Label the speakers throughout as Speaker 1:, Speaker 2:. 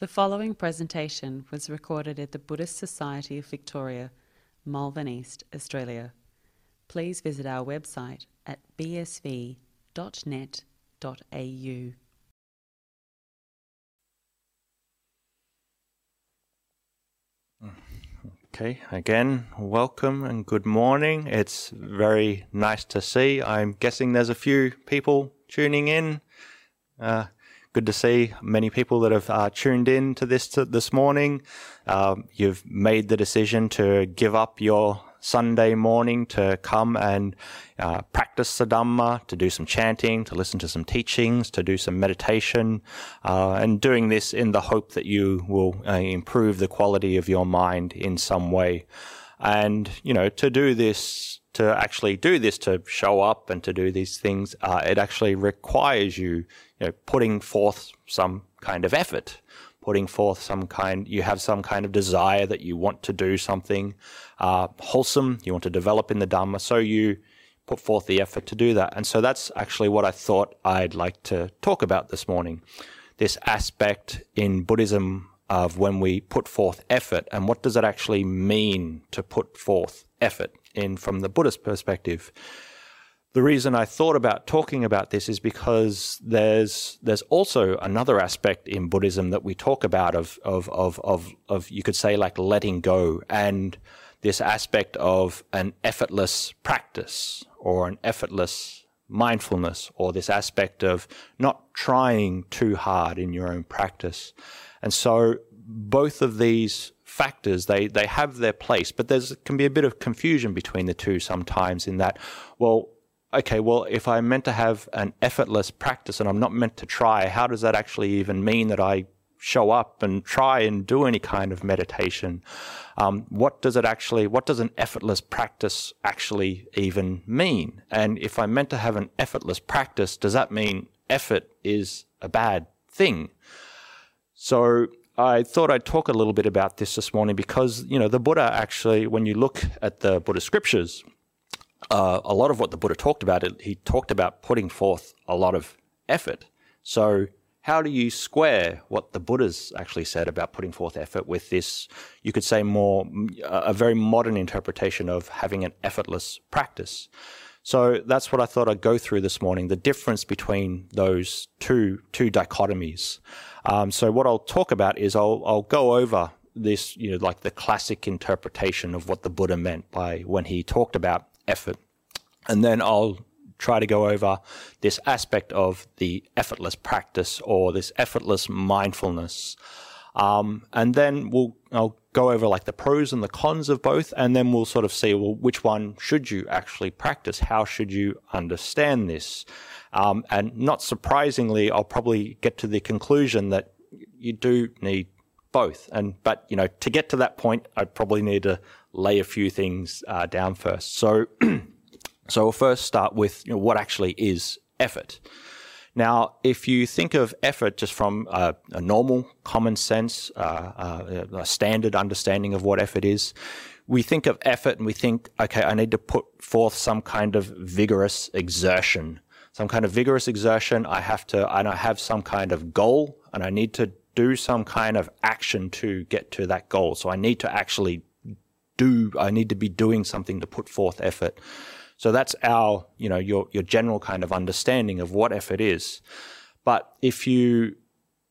Speaker 1: The following presentation was recorded at the Buddhist Society of Victoria, Malvern East, Australia. Please visit our website at bsv.net.au.
Speaker 2: Okay, again, welcome and good morning. It's very nice to see. I'm guessing there's a few people tuning in. Uh, good to see many people that have uh, tuned in to this this morning. Um, you've made the decision to give up your Sunday morning to come and uh, practice the Dhamma, to do some chanting, to listen to some teachings, to do some meditation, uh, and doing this in the hope that you will uh, improve the quality of your mind in some way. And, you know, to do this, to actually do this, to show up and to do these things, uh, it actually requires you, you know, putting forth some kind of effort putting forth some kind, you have some kind of desire that you want to do something uh, wholesome, you want to develop in the Dhamma, so you put forth the effort to do that. And so that's actually what I thought I'd like to talk about this morning. This aspect in Buddhism of when we put forth effort and what does it actually mean to put forth effort in from the Buddhist perspective the reason I thought about talking about this is because there's there's also another aspect in Buddhism that we talk about of of of of, of you could say like letting go and this aspect of an effortless practice or an effortless mindfulness or this aspect of not trying too hard in your own practice. And so both of these factors they they have their place but there's can be a bit of confusion between the two sometimes in that well okay, well, if I'm meant to have an effortless practice and I'm not meant to try, how does that actually even mean that I show up and try and do any kind of meditation? Um, what does it actually, what does an effortless practice actually even mean? And if I'm meant to have an effortless practice, does that mean effort is a bad thing? So I thought I'd talk a little bit about this this morning because, you know, the Buddha actually, when you look at the Buddha scriptures, uh, a lot of what the Buddha talked about, it, he talked about putting forth a lot of effort. So, how do you square what the Buddha's actually said about putting forth effort with this, you could say, more a very modern interpretation of having an effortless practice? So that's what I thought I'd go through this morning: the difference between those two two dichotomies. Um, so what I'll talk about is I'll I'll go over this, you know, like the classic interpretation of what the Buddha meant by when he talked about effort. And then I'll try to go over this aspect of the effortless practice or this effortless mindfulness. Um, and then we'll I'll go over like the pros and the cons of both, and then we'll sort of see well which one should you actually practice? How should you understand this? Um, and not surprisingly, I'll probably get to the conclusion that you do need both. And but you know to get to that point, I probably need to lay a few things uh, down first. So, so we'll first start with you know, what actually is effort. Now, if you think of effort just from a, normal, common sense, uh, uh, a standard understanding of what effort is, we think of effort and we think, okay, I need to put forth some kind of vigorous exertion, some kind of vigorous exertion. I have to, and I have some kind of goal, and I need to do some kind of action to get to that goal. So I need to actually do, I need to be doing something to put forth effort. So that's our, you know, your, your general kind of understanding of what effort is. But if you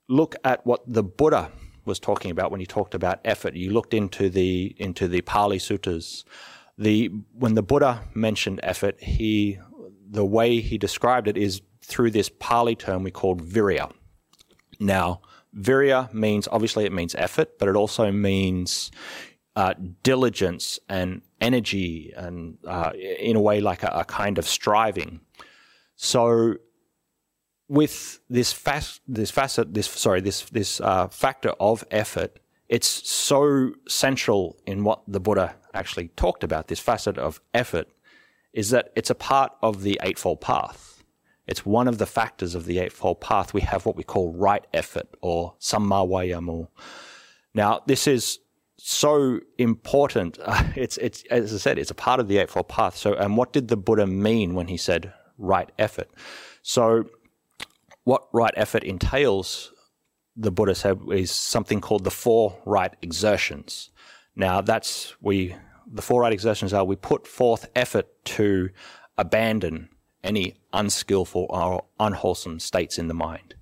Speaker 2: look at what the Buddha was talking about when he talked about effort, you looked into the, into the Pali Suttas. The, when the Buddha mentioned effort, he, the way he described it is through this Pali term we called virya. Now, virya means obviously it means effort, but it also means uh, diligence and energy, and uh, in a way like a, a, kind of striving. So, with this fast, this facet, this sorry, this this uh, factor of effort, it's so central in what the Buddha actually talked about. This facet of effort is that it's a part of the Eightfold Path. It's one of the factors of the Eightfold Path. We have what we call right effort or samma vayamo. Now, this is so important. Uh, it's it's as I said, it's a part of the Eightfold Path. So, and what did the Buddha mean when he said right effort? So, what right effort entails the Buddha said is something called the four right exertions. Now, that's we the four right exertions are we put forth effort to abandon any unskillful or unwholesome states in the mind.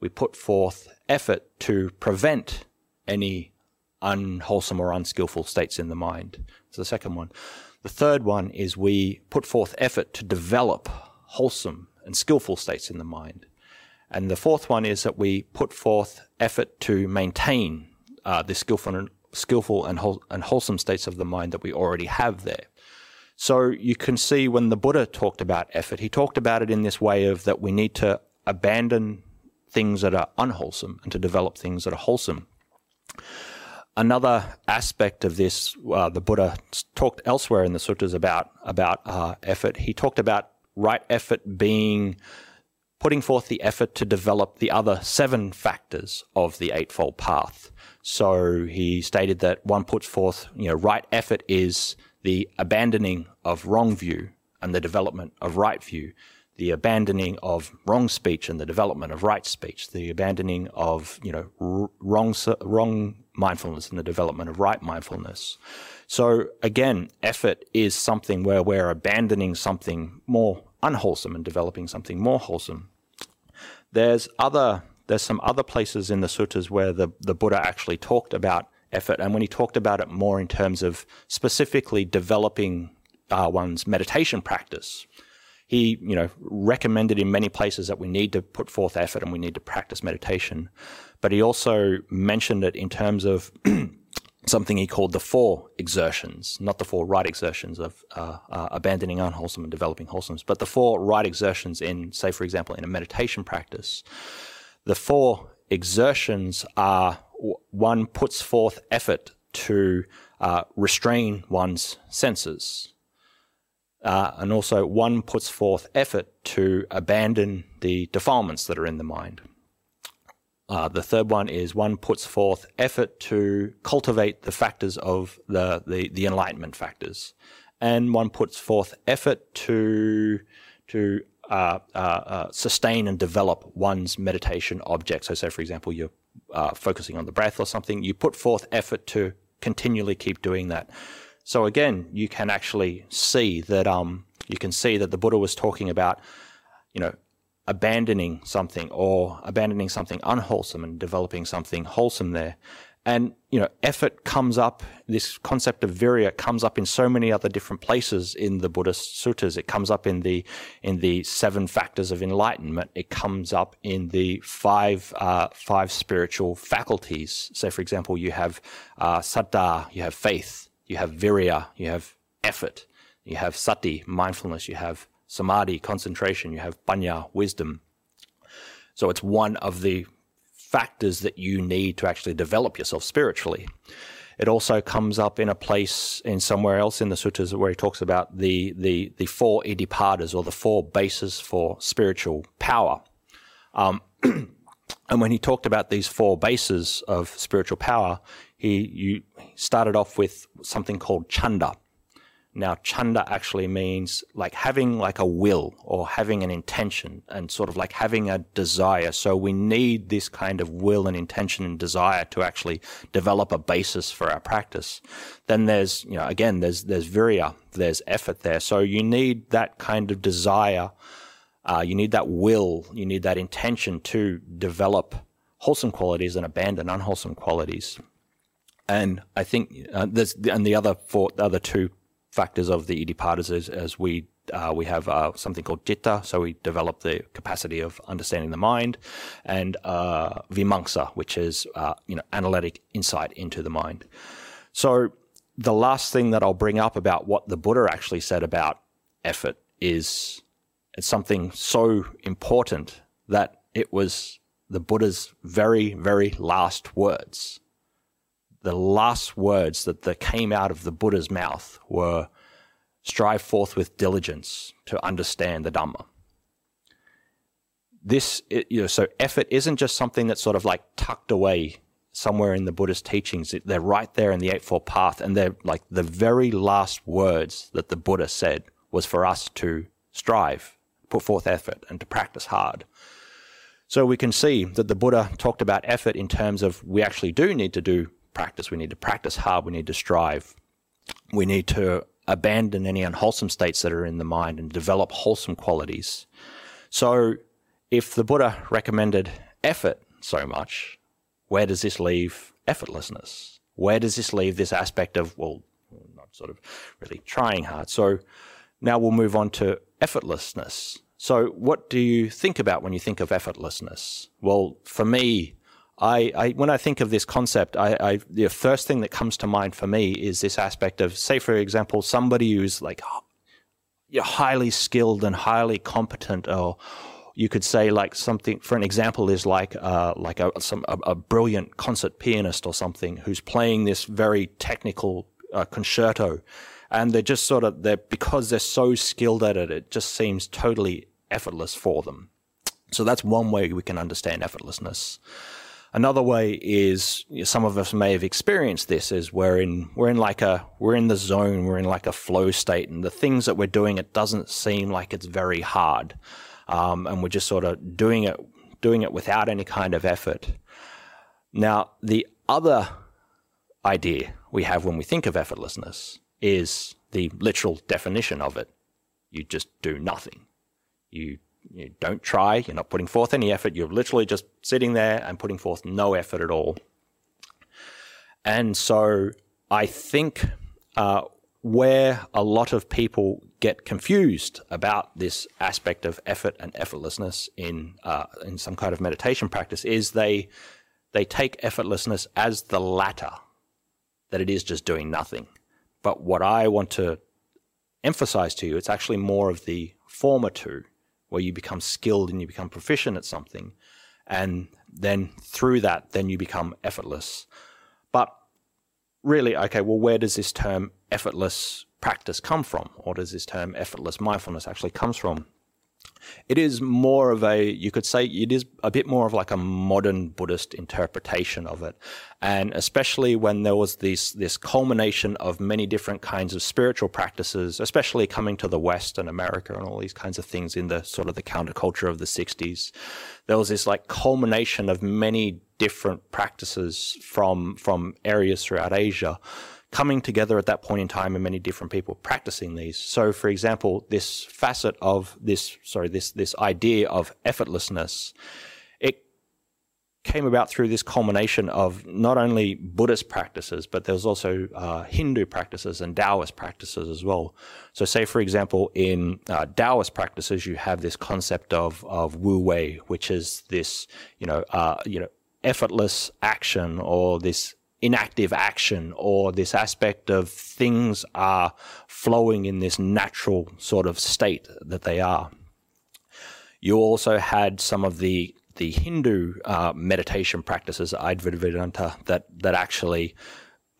Speaker 2: We put forth effort to prevent any unwholesome or unskillful states in the mind. That's the second one. The third one is we put forth effort to develop wholesome and skillful states in the mind. And the fourth one is that we put forth effort to maintain uh, the skillful and, skillful and, and wholesome states of the mind that we already have there. So you can see when the Buddha talked about effort, he talked about it in this way of that we need to abandon things that are unwholesome and to develop things that are wholesome. Another aspect of this, uh, the Buddha talked elsewhere in the sutras about about uh, effort. He talked about right effort being putting forth the effort to develop the other seven factors of the Eightfold Path. So he stated that one puts forth, you know, right effort is the abandoning of wrong view and the development of right view, the abandoning of wrong speech and the development of right speech, the abandoning of, you know, wrong, wrong mindfulness and the development of right mindfulness. So again, effort is something where we're abandoning something more unwholesome and developing something more wholesome. There's other there's some other places in the sutras where the, the Buddha actually talked about effort, and when he talked about it more in terms of specifically developing uh, one's meditation practice, he you know recommended in many places that we need to put forth effort and we need to practice meditation, but he also mentioned it in terms of something he called the four exertions, not the four right exertions of uh, uh, abandoning unwholesome and developing wholesomes, but the four right exertions in, say, for example, in a meditation practice. The four exertions are one puts forth effort to uh, restrain one's senses. Uh, and also, one puts forth effort to abandon the defilements that are in the mind. Uh, the third one is one puts forth effort to cultivate the factors of the, the, the enlightenment factors. And one puts forth effort to, to uh, uh, uh, sustain and develop one's meditation object. So, say, for example, you're uh, focusing on the breath or something, you put forth effort to continually keep doing that. So, again, you can actually see that um, you can see that the Buddha was talking about, you know, abandoning something or abandoning something unwholesome and developing something wholesome there. And, you know, effort comes up, this concept of virya comes up in so many other different places in the Buddhist sutras. It comes up in the, in the seven factors of enlightenment. It comes up in the five, uh, five spiritual faculties. So, for example, you have, uh, saddha, you have faith, you have virya, you have effort, you have sati, mindfulness, you have samadhi, concentration, you have panya, wisdom. So it's one of the factors that you need to actually develop yourself spiritually. It also comes up in a place in somewhere else in the sutras where he talks about the the the four iddhipadas or the four bases for spiritual power. Um, and when he talked about these four bases of spiritual power, he you started off with something called chanda, now, chanda actually means like having like a will or having an intention and sort of like having a desire. So we need this kind of will and intention and desire to actually develop a basis for our practice. Then there's, you know, again, there's, there's virya, there's effort there. So you need that kind of desire. Uh, you need that will, you need that intention to develop wholesome qualities and abandon unwholesome qualities. And I think uh, there's, and the other four, the other two factors of the iddhipadas is as we uh, we have uh, something called citta, so we develop the capacity of understanding the mind, and uh, which is uh, you know analytic insight into the mind. So the last thing that I'll bring up about what the Buddha actually said about effort is it's something so important that it was the Buddha's very very last words the last words that, that came out of the Buddha's mouth were strive forth with diligence to understand the Dhamma. This, you know, so effort isn't just something that's sort of like tucked away somewhere in the Buddhist teachings. They're right there in the Eightfold Path, and they're like the very last words that the Buddha said was for us to strive, put forth effort, and to practice hard. So we can see that the Buddha talked about effort in terms of we actually do need to do practice. We need to practice hard. We need to strive. We need to abandon any unwholesome states that are in the mind and develop wholesome qualities. So if the Buddha recommended effort so much, where does this leave effortlessness? Where does this leave this aspect of, well, not sort of really trying hard? So now we'll move on to effortlessness. So, what do you think about when you think of effortlessness? Well, for me, I, I when I think of this concept, I, I, the first thing that comes to mind for me is this aspect of, say, for example, somebody who's like highly skilled and highly competent, or you could say like something. For an example, is like uh, like a, some a, a, brilliant concert pianist or something who's playing this very technical uh, concerto, and they're just sort of they're because they're so skilled at it, it just seems totally effortless for them. So that's one way we can understand effortlessness. Another way is you know, some of us may have experienced this is we're in we're in like a we're in the zone we're in like a flow state and the things that we're doing it doesn't seem like it's very hard um, and we're just sort of doing it doing it without any kind of effort. Now the other idea we have when we think of effortlessness is the literal definition of it. You just do nothing. You, you don't try, you're not putting forth any effort, you're literally just sitting there and putting forth no effort at all. And so I think uh, where a lot of people get confused about this aspect of effort and effortlessness in uh, in some kind of meditation practice is they they take effortlessness as the latter, that it is just doing nothing. But what I want to emphasize to you, it's actually more of the former two, where you become skilled and you become proficient at something. And then through that, then you become effortless. But really, okay, well, where does this term effortless practice come from? Or does this term effortless mindfulness actually comes from? It is more of a, you could say, it is a bit more of like a modern Buddhist interpretation of it. And especially when there was this, this culmination of many different kinds of spiritual practices, especially coming to the West and America and all these kinds of things in the sort of the counterculture of the 60s. There was this like culmination of many different practices from, from areas throughout Asia coming together at that point in time and many different people practicing these. So, for example, this facet of this, sorry, this, this idea of effortlessness, it came about through this culmination of not only Buddhist practices, but there's also uh, Hindu practices and Taoist practices as well. So, say, for example, in uh, Taoist practices, you have this concept of, of Wu Wei, which is this, you know, uh, you know, effortless action or this inactive action or this aspect of things are flowing in this natural sort of state that they are. You also had some of the the Hindu uh, meditation practices, Advaita that that actually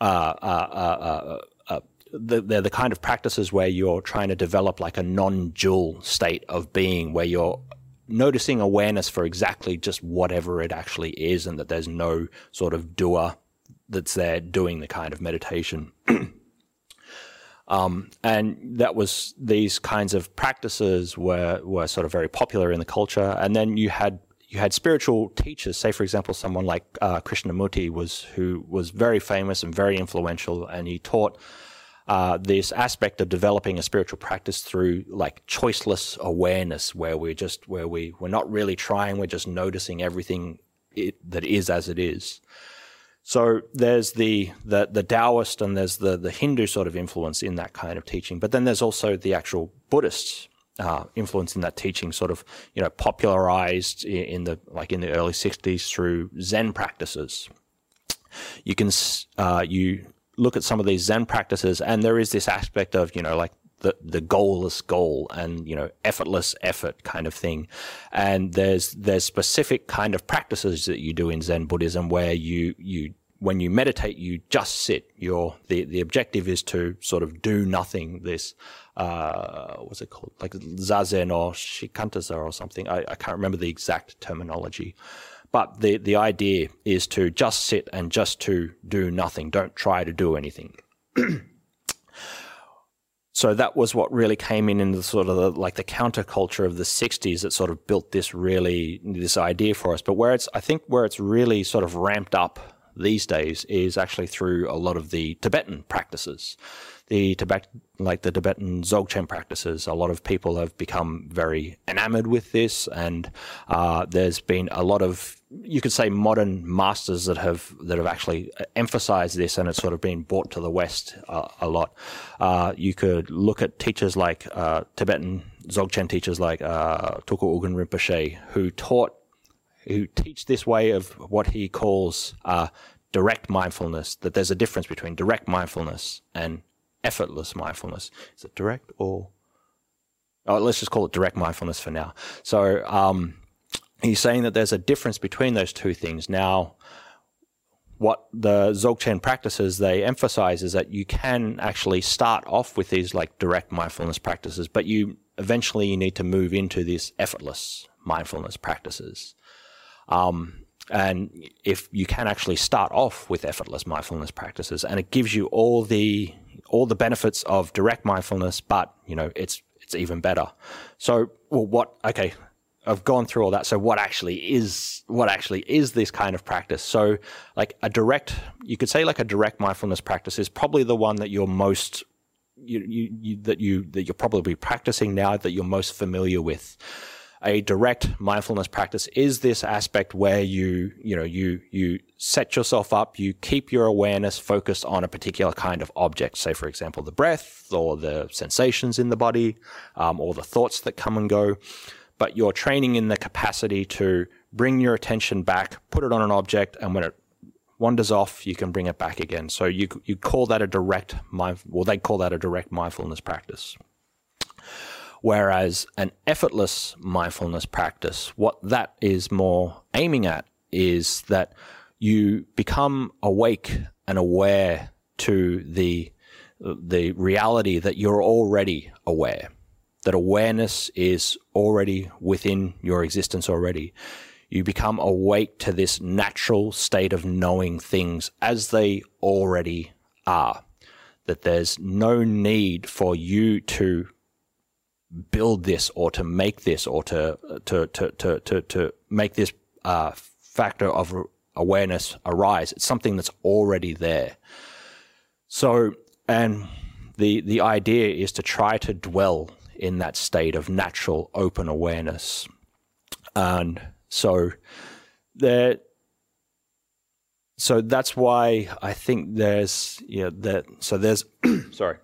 Speaker 2: uh, uh, uh, uh they're the kind of practices where you're trying to develop like a non-dual state of being, where you're noticing awareness for exactly just whatever it actually is, and that there's no sort of doer that's there doing the kind of meditation. um, and that was these kinds of practices were were sort of very popular in the culture. And then you had you had spiritual teachers, say for example, someone like uh, Krishnamurti was who was very famous and very influential, and he taught. Uh, this aspect of developing a spiritual practice through like choiceless awareness, where we're just where we we're not really trying, we're just noticing everything it, that is as it is. So there's the, the, the Taoist and there's the, the Hindu sort of influence in that kind of teaching. But then there's also the actual Buddhist uh, influence in that teaching, sort of, you know, popularized in the, like in the early 60s through Zen practices. You can, uh, you look at some of these Zen practices and there is this aspect of, you know, like the, the goalless goal and you know effortless effort kind of thing and there's there's specific kind of practices that you do in zen buddhism where you you when you meditate, you just sit. Your the the objective is to sort of do nothing. This uh, what's it called? Like zazen or shikantaza or something. I, I can't remember the exact terminology, but the the idea is to just sit and just to do nothing. Don't try to do anything. so that was what really came in in the sort of the, like the counterculture of the 60s that sort of built this really this idea for us. But where it's i think where it's really sort of ramped up these days is actually through a lot of the tibetan practices the Tibet, like the Tibetan Dzogchen practices, a lot of people have become very enamored with this, and uh, there's been a lot of, you could say, modern masters that have that have actually emphasized this, and it's sort of been brought to the West uh, a lot. Uh, you could look at teachers like uh, Tibetan Dzogchen teachers like uh, Tulku Urgyen Rinpoche, who taught, who teach this way of what he calls uh, direct mindfulness. That there's a difference between direct mindfulness and effortless mindfulness. Is it direct or? Oh, let's just call it direct mindfulness for now. So um, he's saying that there's a difference between those two things. Now, what the Dzogchen practices they emphasize is that you can actually start off with these like direct mindfulness practices, but you eventually you need to move into these effortless mindfulness practices. Um, and if you can actually start off with effortless mindfulness practices, and it gives you all the all the benefits of direct mindfulness, but you know it's it's even better. So, well, what? Okay, I've gone through all that. So, what actually is what actually is this kind of practice? So, like a direct, you could say like a direct mindfulness practice is probably the one that you're most you, you, you that you that you're probably practicing now that you're most familiar with a direct mindfulness practice is this aspect where you, you know, you, you set yourself up, you keep your awareness focused on a particular kind of object, say, for example, the breath or the sensations in the body, um, or the thoughts that come and go. But you're training in the capacity to bring your attention back, put it on an object, and when it wanders off, you can bring it back again. So you, you call that a direct mind, well, they call that a direct mindfulness practice. Whereas an effortless mindfulness practice, what that is more aiming at is that you become awake and aware to the the reality that you're already aware that awareness is already within your existence already. You become awake to this natural state of knowing things as they already are that there's no need for you to build this or to make this or to to to to to, to make this uh, factor of awareness arise. It's something that's already there. So, and the the idea is to try to dwell in that state of natural open awareness, and so there. So that's why I think there's yeah that so there's sorry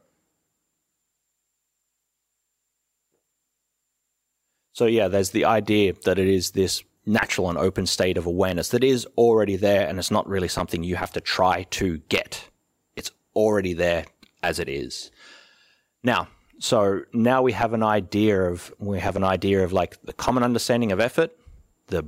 Speaker 2: So yeah, there's the idea that it is this natural and open state of awareness that is already there and it's not really something you have to try to get. It's already there as it is. Now, so now we have an idea of we have an idea of like the common understanding of effort, the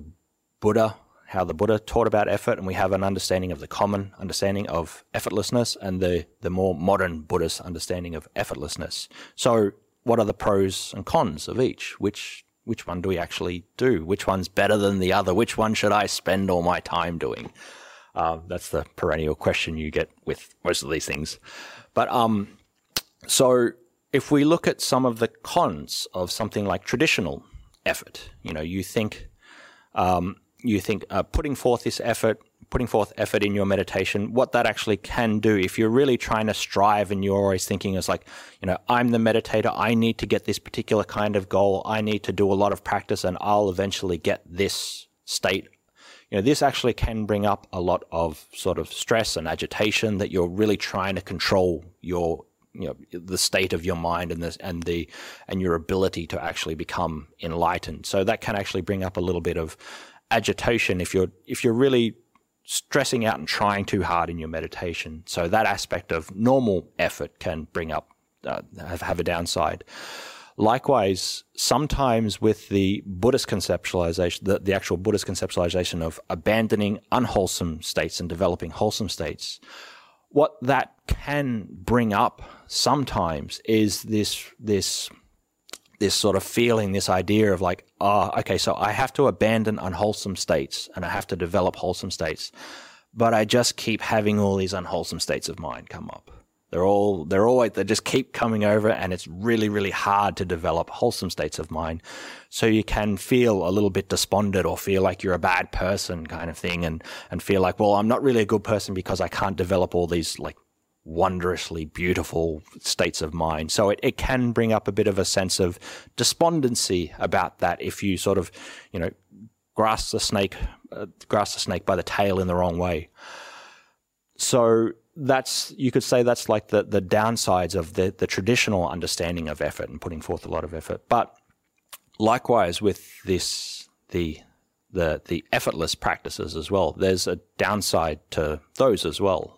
Speaker 2: Buddha, how the Buddha taught about effort, and we have an understanding of the common understanding of effortlessness and the the more modern Buddhist understanding of effortlessness. So what are the pros and cons of each? Which which one do we actually do? Which one's better than the other? Which one should I spend all my time doing? Uh, that's the perennial question you get with most of these things. But um, so if we look at some of the cons of something like traditional effort, you know, you think um, you think uh, putting forth this effort putting forth effort in your meditation, what that actually can do. If you're really trying to strive and you're always thinking as like, you know, I'm the meditator, I need to get this particular kind of goal, I need to do a lot of practice and I'll eventually get this state. You know, this actually can bring up a lot of sort of stress and agitation that you're really trying to control your you know the state of your mind and this and the and your ability to actually become enlightened. So that can actually bring up a little bit of agitation if you're if you're really stressing out and trying too hard in your meditation. So that aspect of normal effort can bring up uh, have, have a downside. Likewise, sometimes with the Buddhist conceptualization, the, the actual Buddhist conceptualization of abandoning unwholesome states and developing wholesome states, what that can bring up sometimes is this this this sort of feeling, this idea of like, oh, okay, so I have to abandon unwholesome states and I have to develop wholesome states. But I just keep having all these unwholesome states of mind come up. They're all, they're always, they just keep coming over and it's really, really hard to develop wholesome states of mind. So you can feel a little bit despondent or feel like you're a bad person kind of thing and, and feel like, well, I'm not really a good person because I can't develop all these like wondrously beautiful states of mind. So it, it can bring up a bit of a sense of despondency about that if you sort of, you know, grasp the snake, uh, grasp the snake by the tail in the wrong way. So that's you could say that's like the the downsides of the the traditional understanding of effort and putting forth a lot of effort. But likewise with this the the the effortless practices as well. There's a downside to those as well.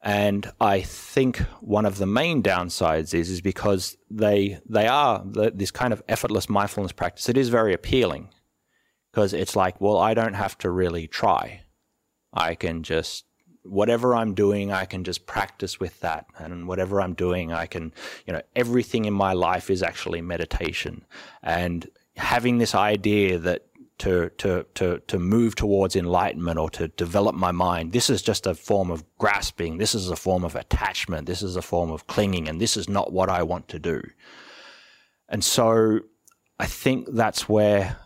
Speaker 2: And I think one of the main downsides is is because they they are the, this kind of effortless mindfulness practice. It is very appealing because it's like, well, I don't have to really try. I can just whatever I'm doing, I can just practice with that. And whatever I'm doing, I can, you know, everything in my life is actually meditation. And having this idea that to, to, to, to move towards enlightenment or to develop my mind, this is just a form of grasping. This is a form of attachment. This is a form of clinging. And this is not what I want to do. And so I think that's where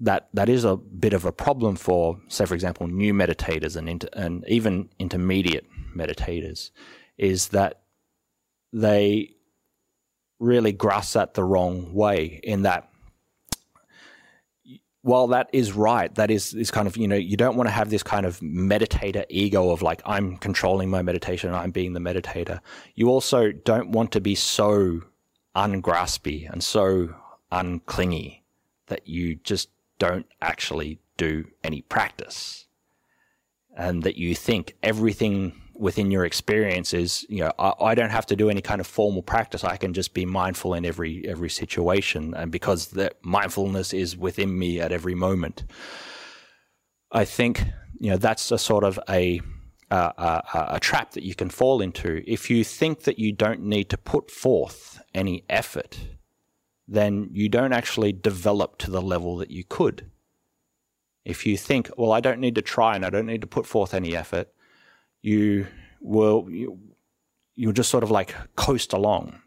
Speaker 2: that that is a bit of a problem for, say, for example, new meditators and inter, and even intermediate meditators, is that they really grasp that the wrong way. In that, while that is right, that is is kind of you know you don't want to have this kind of meditator ego of like I'm controlling my meditation, I'm being the meditator. You also don't want to be so ungraspy and so unclingy that you just don't actually do any practice and that you think everything within your experience is, you know, I, I, don't have to do any kind of formal practice. I can just be mindful in every every situation, and because that mindfulness is within me at every moment, I think you know that's a sort of a a, a trap that you can fall into if you think that you don't need to put forth any effort then you don't actually develop to the level that you could. If you think, well, I don't need to try and I don't need to put forth any effort, you will you, you'll just sort of like coast along.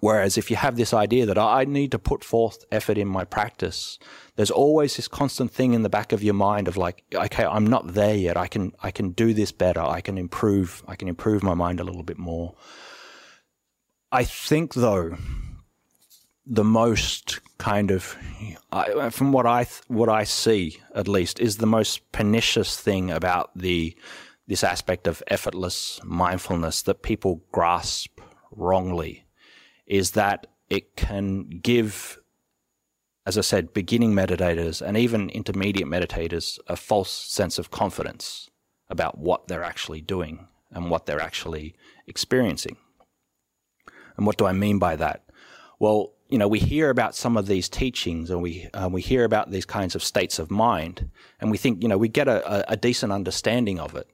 Speaker 2: Whereas if you have this idea that I need to put forth effort in my practice, there's always this constant thing in the back of your mind of like, okay, I'm not there yet. I can I can do this better. I can improve. I can improve my mind a little bit more. I think though the most kind of, from what I what I see at least, is the most pernicious thing about the this aspect of effortless mindfulness that people grasp wrongly, is that it can give, as I said, beginning meditators and even intermediate meditators a false sense of confidence about what they're actually doing and what they're actually experiencing. And what do I mean by that? Well, you know, we hear about some of these teachings and we, uh, we hear about these kinds of states of mind and we think, you know, we get a, a decent understanding of it.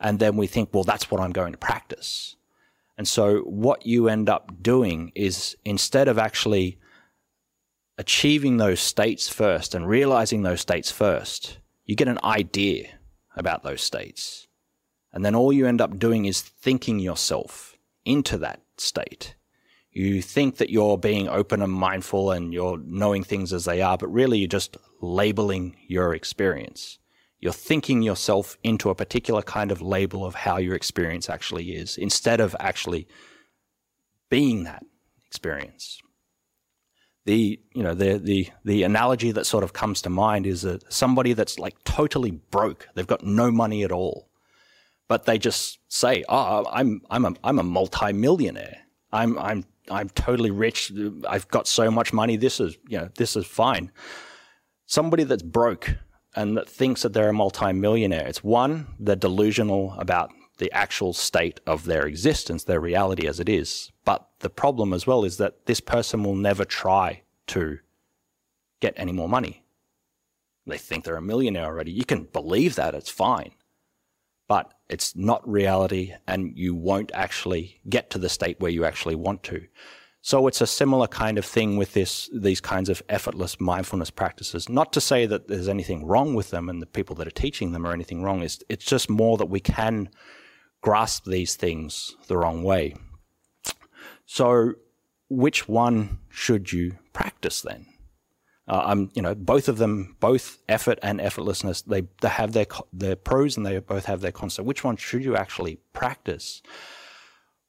Speaker 2: And then we think, well, that's what I'm going to practice. And so what you end up doing is instead of actually achieving those states first and realizing those states first, you get an idea about those states. And then all you end up doing is thinking yourself into that state you think that you're being open and mindful and you're knowing things as they are, but really you're just labeling your experience. You're thinking yourself into a particular kind of label of how your experience actually is instead of actually being that experience. The, you know, the, the, the analogy that sort of comes to mind is that somebody that's like totally broke. They've got no money at all, but they just say, oh, I'm, I'm a, I'm a multi-millionaire. I'm, I'm I'm totally rich. I've got so much money. This is, you know, this is fine. Somebody that's broke and that thinks that they're a multimillionaire, it's one, they're delusional about the actual state of their existence, their reality as it is. But the problem as well is that this person will never try to get any more money. They think they're a millionaire already. You can believe that, it's fine but it's not reality and you won't actually get to the state where you actually want to. So it's a similar kind of thing with this, these kinds of effortless mindfulness practices. Not to say that there's anything wrong with them and the people that are teaching them are anything wrong. It's, it's just more that we can grasp these things the wrong way. So, which one should you practice then? Uh, um, you know, both of them, both effort and effortlessness, they, they have their their pros and they both have their cons. So, which one should you actually practice?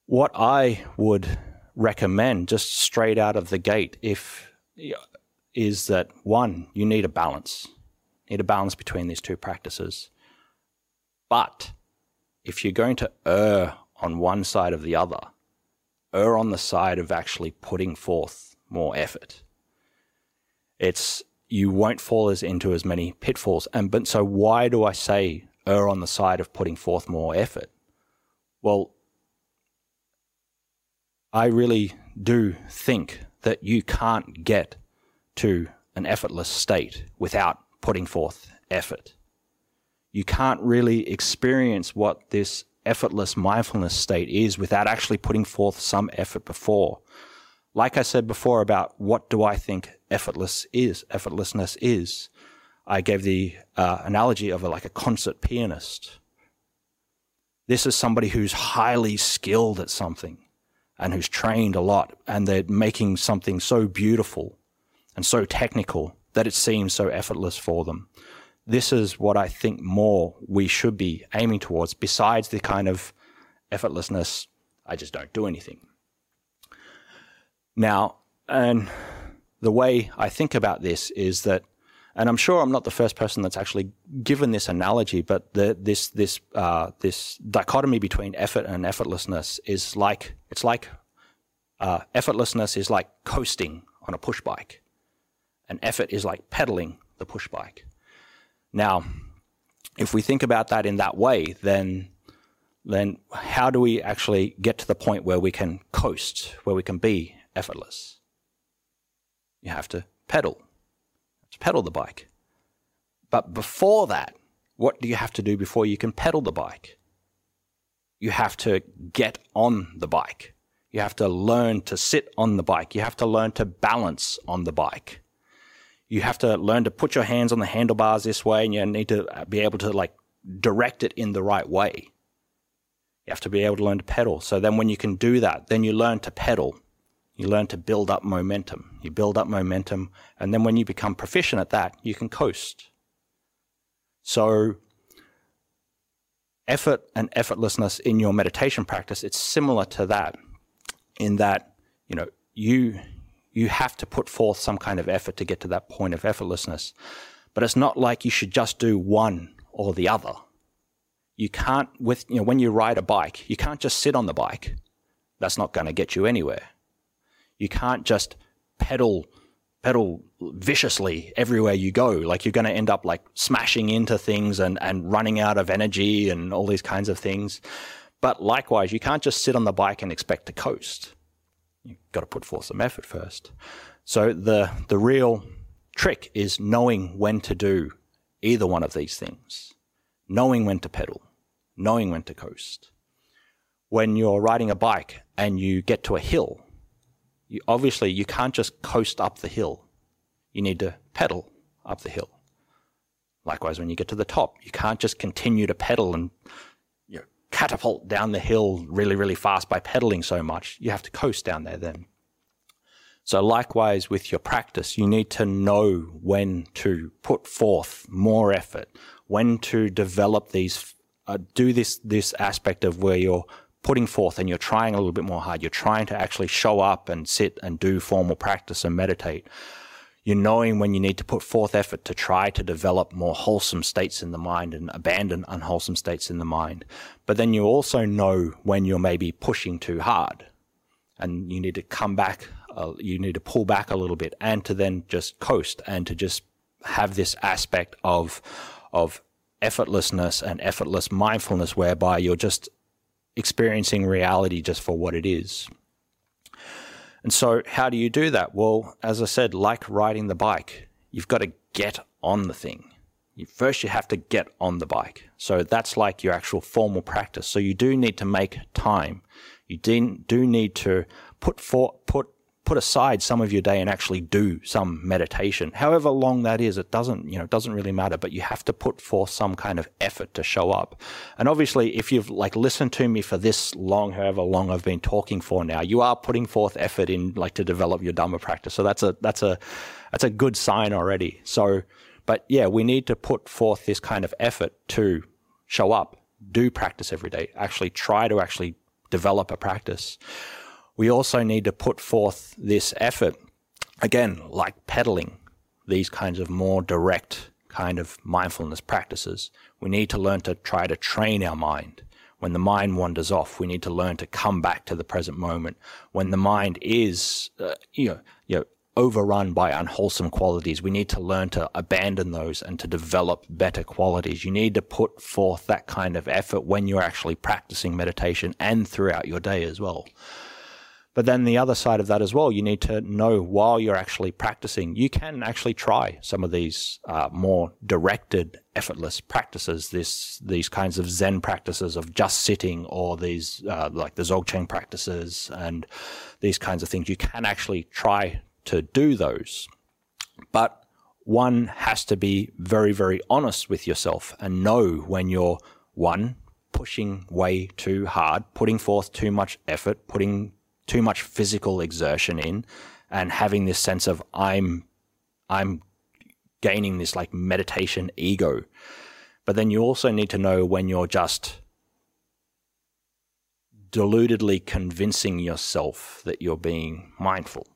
Speaker 2: What I would recommend, just straight out of the gate, if is that one, you need a balance, you need a balance between these two practices. But if you're going to err on one side of the other, err on the side of actually putting forth more effort. It's you won't fall as into as many pitfalls. And but so why do I say err on the side of putting forth more effort? Well, I really do think that you can't get to an effortless state without putting forth effort. You can't really experience what this effortless mindfulness state is without actually putting forth some effort before. Like I said before about what do I think effortless is, effortlessness is, I gave the uh, analogy of a, like a concert pianist. This is somebody who's highly skilled at something and who's trained a lot, and they're making something so beautiful and so technical that it seems so effortless for them this is what I think more we should be aiming towards, besides the kind of effortlessness, I just don't do anything. Now, and the way I think about this is that, and I'm sure I'm not the first person that's actually given this analogy, but the, this this uh, this dichotomy between effort and effortlessness is like it's like uh, effortlessness is like coasting on a push bike, and effort is like pedaling the push bike. Now, if we think about that in that way, then then how do we actually get to the point where we can coast, where we can be effortless? You have to pedal, pedal the bike. But before that, what do you have to do before you can pedal the bike? You have to get on the bike. You have to learn to sit on the bike. You have to learn to balance on the bike you have to learn to put your hands on the handlebars this way and you need to be able to like direct it in the right way. You have to be able to learn to pedal. So then when you can do that, then you learn to pedal. You learn to build up momentum. You build up momentum. And then when you become proficient at that, you can coast. So effort and effortlessness in your meditation practice, it's similar to that in that, you know, you you have to put forth some kind of effort to get to that point of effortlessness. But it's not like you should just do one or the other. You can't, with, you know, when you ride a bike, you can't just sit on the bike. That's not going to get you anywhere. You can't just pedal, pedal viciously everywhere you go. Like you're going to end up like smashing into things and, and running out of energy and all these kinds of things. But likewise, you can't just sit on the bike and expect to coast you've got to put forth some effort first. So the the real trick is knowing when to do either one of these things, knowing when to pedal, knowing when to coast. When you're riding a bike and you get to a hill, you, obviously you can't just coast up the hill. You need to pedal up the hill. Likewise, when you get to the top, you can't just continue to pedal and catapult down the hill really, really fast by pedaling so much. You have to coast down there then. So, likewise with your practice, you need to know when to put forth more effort, when to develop these, uh, do this, this aspect of where you're putting forth and you're trying a little bit more hard. You're trying to actually show up and sit and do formal practice and meditate. You're knowing when you need to put forth effort to try to develop more wholesome states in the mind and abandon unwholesome states in the mind. But then you also know when you're maybe pushing too hard and you need to come back, uh, you need to pull back a little bit and to then just coast and to just have this aspect of, of effortlessness and effortless mindfulness whereby you're just experiencing reality just for what it is. And so, how do you do that? Well, as I said, like riding the bike, you've got to get on the thing. First, you have to get on the bike. So, that's like your actual formal practice. So, you do need to make time. You do need to put for, put put aside some of your day and actually do some meditation. However long that is, it doesn't, you know, it doesn't really matter, but you have to put forth some kind of effort to show up. And obviously, if you've like listened to me for this long, however long I've been talking for now, you are putting forth effort in like to develop your Dhamma practice. So that's a, that's a, that's a good sign already. So, but yeah, we need to put forth this kind of effort to show up, do practice every day, actually try to actually develop a practice we also need to put forth this effort, again, like pedaling, these kinds of more direct kind of mindfulness practices. We need to learn to try to train our mind. When the mind wanders off, we need to learn to come back to the present moment. When the mind is, uh, you know, you know, overrun by unwholesome qualities, we need to learn to abandon those and to develop better qualities. You need to put forth that kind of effort when you're actually practicing meditation and throughout your day as well. But then the other side of that as well, you need to know while you're actually practicing, you can actually try some of these uh, more directed, effortless practices. This these kinds of Zen practices of just sitting, or these uh, like the Dzogchen practices, and these kinds of things. You can actually try to do those, but one has to be very, very honest with yourself and know when you're one pushing way too hard, putting forth too much effort, putting too much physical exertion in and having this sense of I'm I'm gaining this like meditation ego. But then you also need to know when you're just deludedly convincing yourself that you're being mindful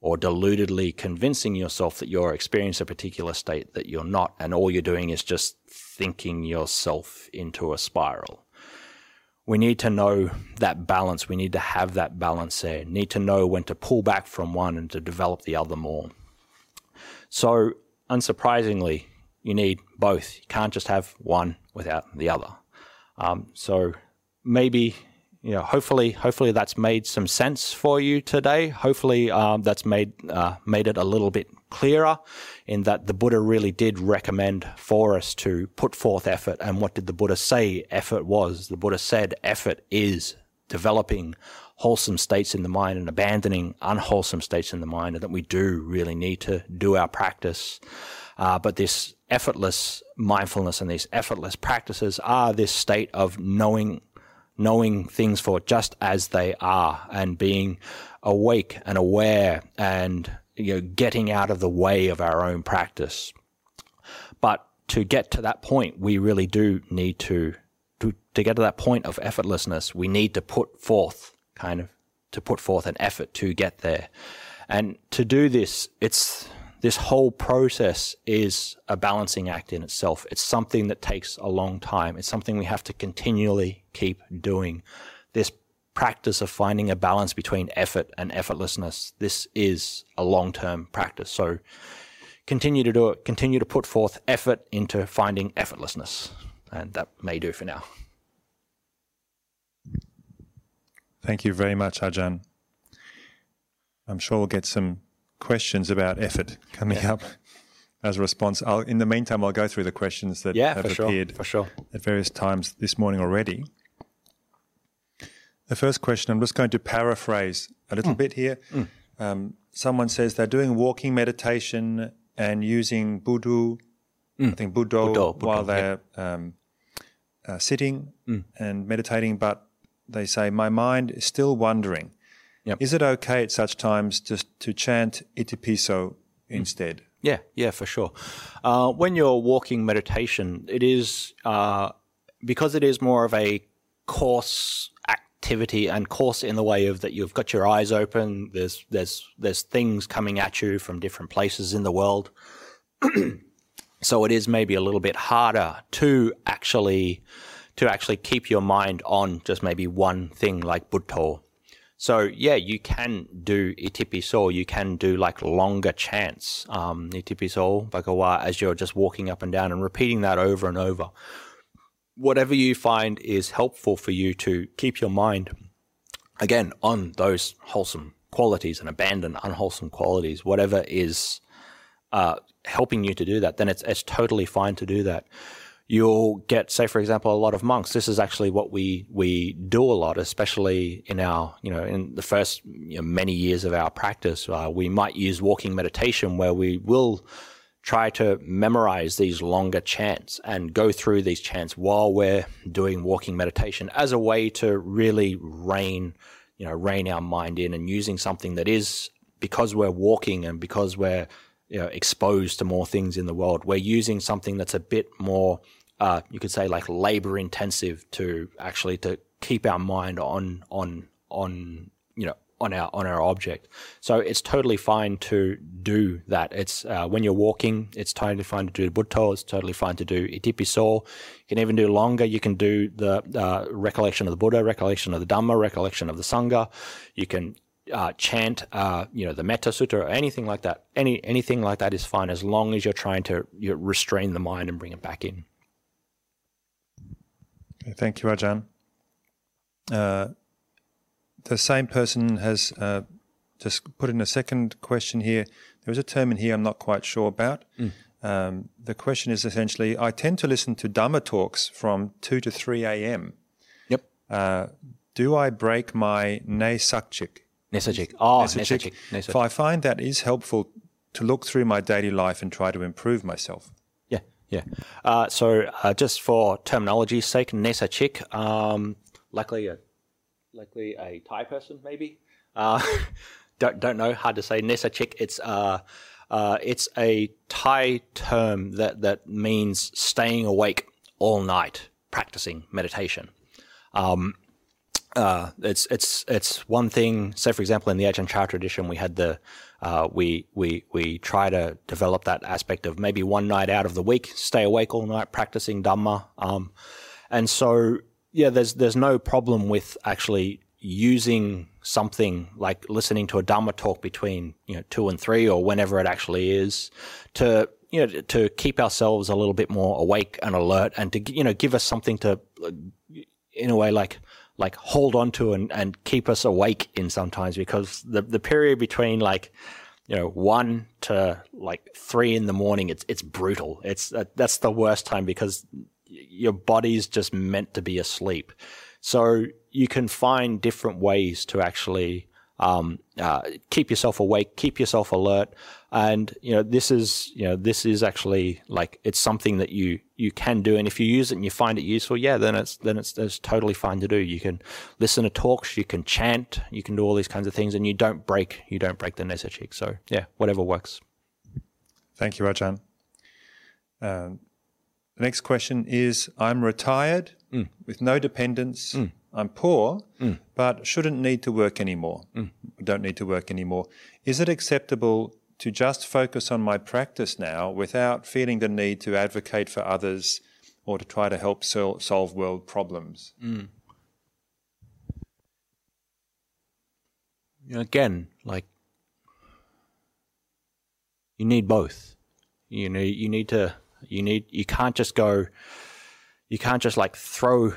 Speaker 2: or deludedly convincing yourself that you're experiencing a particular state that you're not and all you're doing is just thinking yourself into a spiral we need to know that balance. We need to have that balance there. Need to know when to pull back from one and to develop the other more. So, unsurprisingly, you need both. You can't just have one without the other. Um, so, maybe you know, hopefully, hopefully that's made some sense for you today. Hopefully, um, that's made uh, made it a little bit clearer in that the Buddha really did recommend for us to put forth effort. And what did the Buddha say effort was? The Buddha said effort is developing wholesome states in the mind and abandoning unwholesome states in the mind, and that we do really need to do our practice. Uh, but this effortless mindfulness and these effortless practices are this state of knowing knowing things for just as they are and being awake and aware and you know, getting out of the way of our own practice. But to get to that point, we really do need to, to, to get to that point of effortlessness, we need to put forth kind of, to put forth an effort to get there. And to do this, it's, this whole process is a balancing act in itself. It's something that takes a long time. It's something we have to continually keep doing. This practice of finding a balance between effort and effortlessness. This is a long term practice. So continue to do it, continue to put forth effort into finding effortlessness. And that may do for now.
Speaker 3: Thank you very much, Ajahn. I'm sure we'll get some questions about effort coming yeah. up as a response. I'll, in the meantime, I'll go through the questions that
Speaker 2: yeah,
Speaker 3: have appeared
Speaker 2: sure, for sure.
Speaker 3: at various times this morning already. The first question, I'm just going to paraphrase a little mm. bit here. Mm. Um, someone says they're doing walking meditation and using Buddhu, mm. I think Buddho, Buddho, Buddho while they're yeah. um, uh, sitting hmm. and meditating, but they say, My mind is still wandering. Yep. Is it okay at such times just to chant Itipiso hmm. instead?
Speaker 2: Yeah, yeah, for sure. Uh, when you're walking meditation, it is uh, because it is more of a coarse activity and coarse in the way of that you've got your eyes open. There's there's there's things coming at you from different places in the world. so it is maybe a little bit harder to actually to actually keep your mind on just maybe one thing like Buddho. So yeah, you can do itipiso, you can do like longer chants, um, itipiso, bhagawa, as you're just walking up and down and repeating that over and over whatever you find is helpful for you to keep your mind again on those wholesome qualities and abandon unwholesome qualities, whatever is uh, helping you to do that, then it's it's totally fine to do that. you'll get, say, for example, a lot of monks. This is actually what we we do a lot, especially in our, you know, in the first you know, many years of our practice. Uh, we might use walking meditation where we will try to memorize these longer chants and go through these chants while we're doing walking meditation as a way to really rein, you know, rein our mind in and using something that is because we're walking and because we're you know, exposed to more things in the world, we're using something that's a bit more, uh, you could say, like labor intensive to actually to keep our mind on on on you know on our on our object. So it's totally fine to do that. It's uh, when you're walking, it's totally fine to do the Buddho. It's totally fine to do Itipiso. You can even do longer. You can do the uh, recollection of the Buddha, recollection of the Dhamma, recollection of the Sangha. You can uh, chant, uh, you know, the Metta Sutta or anything like that. Any anything like that is fine as long as you're trying to you know, restrain the mind and bring it back in.
Speaker 3: Thank you, Ajahn. Uh, the same person has uh, just put in a second question here. There was a term in here I'm not quite sure about. Mm. Um, the question is essentially I tend to listen to Dhamma talks from 2 to 3 a.m.
Speaker 2: Yep.
Speaker 3: Uh, do I break my Naesakchik?
Speaker 2: Nesajik. Oh, Nesajik.
Speaker 3: If I find that is helpful to look through my daily life and try to improve myself.
Speaker 2: Yeah, yeah. Uh, so uh, just for terminology's sake, Nesachik, um, likely a likely a Thai person, maybe. Uh, don't don't know. Hard to say. Nesachik. It's uh, uh, it's a Thai term that that means staying awake all night practicing meditation. Um, uh, it's it's it's one thing. Say, for example, in the Ajahn Chah tradition, we had the uh, we we we try to develop that aspect of maybe one night out of the week, stay awake all night practicing Dhamma. Um, and so yeah, there's there's no problem with actually using something like listening to a Dhamma talk between you know two and three or whenever it actually is to you know to keep ourselves a little bit more awake and alert and to you know give us something to in a way like like hold on to and, and keep us awake in sometimes because the the period between like you know one to like three in the morning it's it's brutal. It's uh, that's the worst time because your body's just meant to be asleep so you can find different ways to actually um, uh, keep yourself awake, keep yourself alert, and you know this is you know this is actually like it's something that you you can do, and if you use it and you find it useful, yeah, then it's then it's, it's totally fine to do. You can listen to talks, you can chant, you can do all these kinds of things, and you don't break you don't break the nesachik. So yeah, whatever works.
Speaker 3: Thank you, Ajahn. Um, the next question is: I'm retired mm. with no dependents. Mm I'm poor, mm. but shouldn't need to work anymore. Mm. Don't need to work anymore. Is it acceptable to just focus on my practice now without feeling the need to advocate for others or to try to help sol- solve world problems? Mm.
Speaker 2: Again, like you need both. You know, you need to. You need. You can't just go. You can't just like throw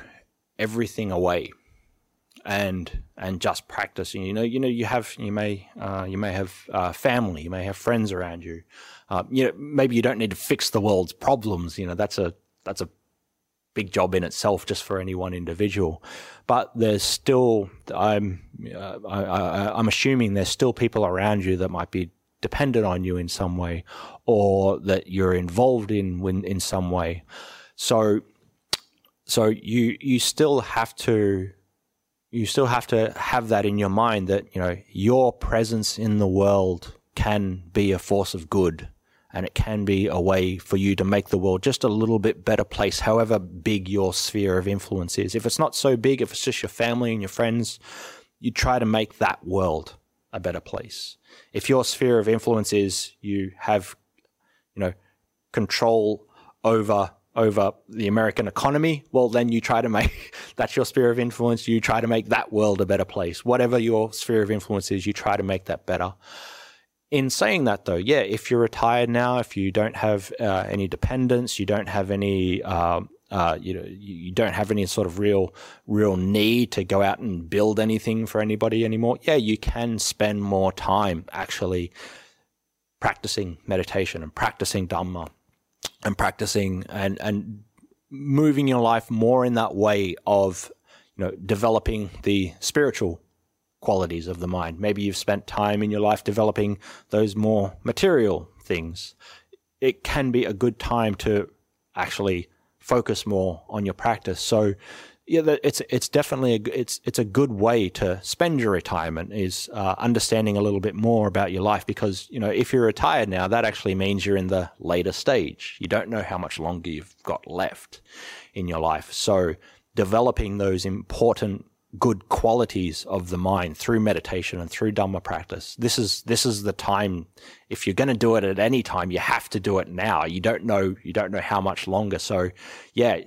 Speaker 2: everything away and and just practice. You know, you know, you have you may uh, you may have uh, family, you may have friends around you. Uh, you know, maybe you don't need to fix the world's problems. You know, that's a that's a big job in itself just for any one individual. But there's still I'm uh, I, I, I'm assuming there's still people around you that might be dependent on you in some way, or that you're involved in when in some way. So so you you still have to you still have to have that in your mind that you know your presence in the world can be a force of good and it can be a way for you to make the world just a little bit better place however big your sphere of influence is if it's not so big if it's just your family and your friends you try to make that world a better place if your sphere of influence is you have you know control over over the American economy, well, then you try to make that's your sphere of influence. You try to make that world a better place. Whatever your sphere of influence is, you try to make that better. In saying that, though, yeah, if you're retired now, if you don't have uh, any dependents, you don't have any, um, uh, you know, you don't have any sort of real, real need to go out and build anything for anybody anymore. Yeah, you can spend more time actually practicing meditation and practicing Dhamma and practicing and and moving your life more in that way of you know developing the spiritual qualities of the mind. Maybe you've spent time in your life developing those more material things. It can be a good time to actually focus more on your practice. So yeah, it's it's definitely a, it's it's a good way to spend your retirement is uh, understanding a little bit more about your life because you know if you're retired now that actually means you're in the later stage. You don't know how much longer you've got left in your life. So developing those important good qualities of the mind through meditation and through Dhamma practice. This is this is the time. If you're going to do it at any time, you have to do it now. You don't know you don't know how much longer. So, yeah,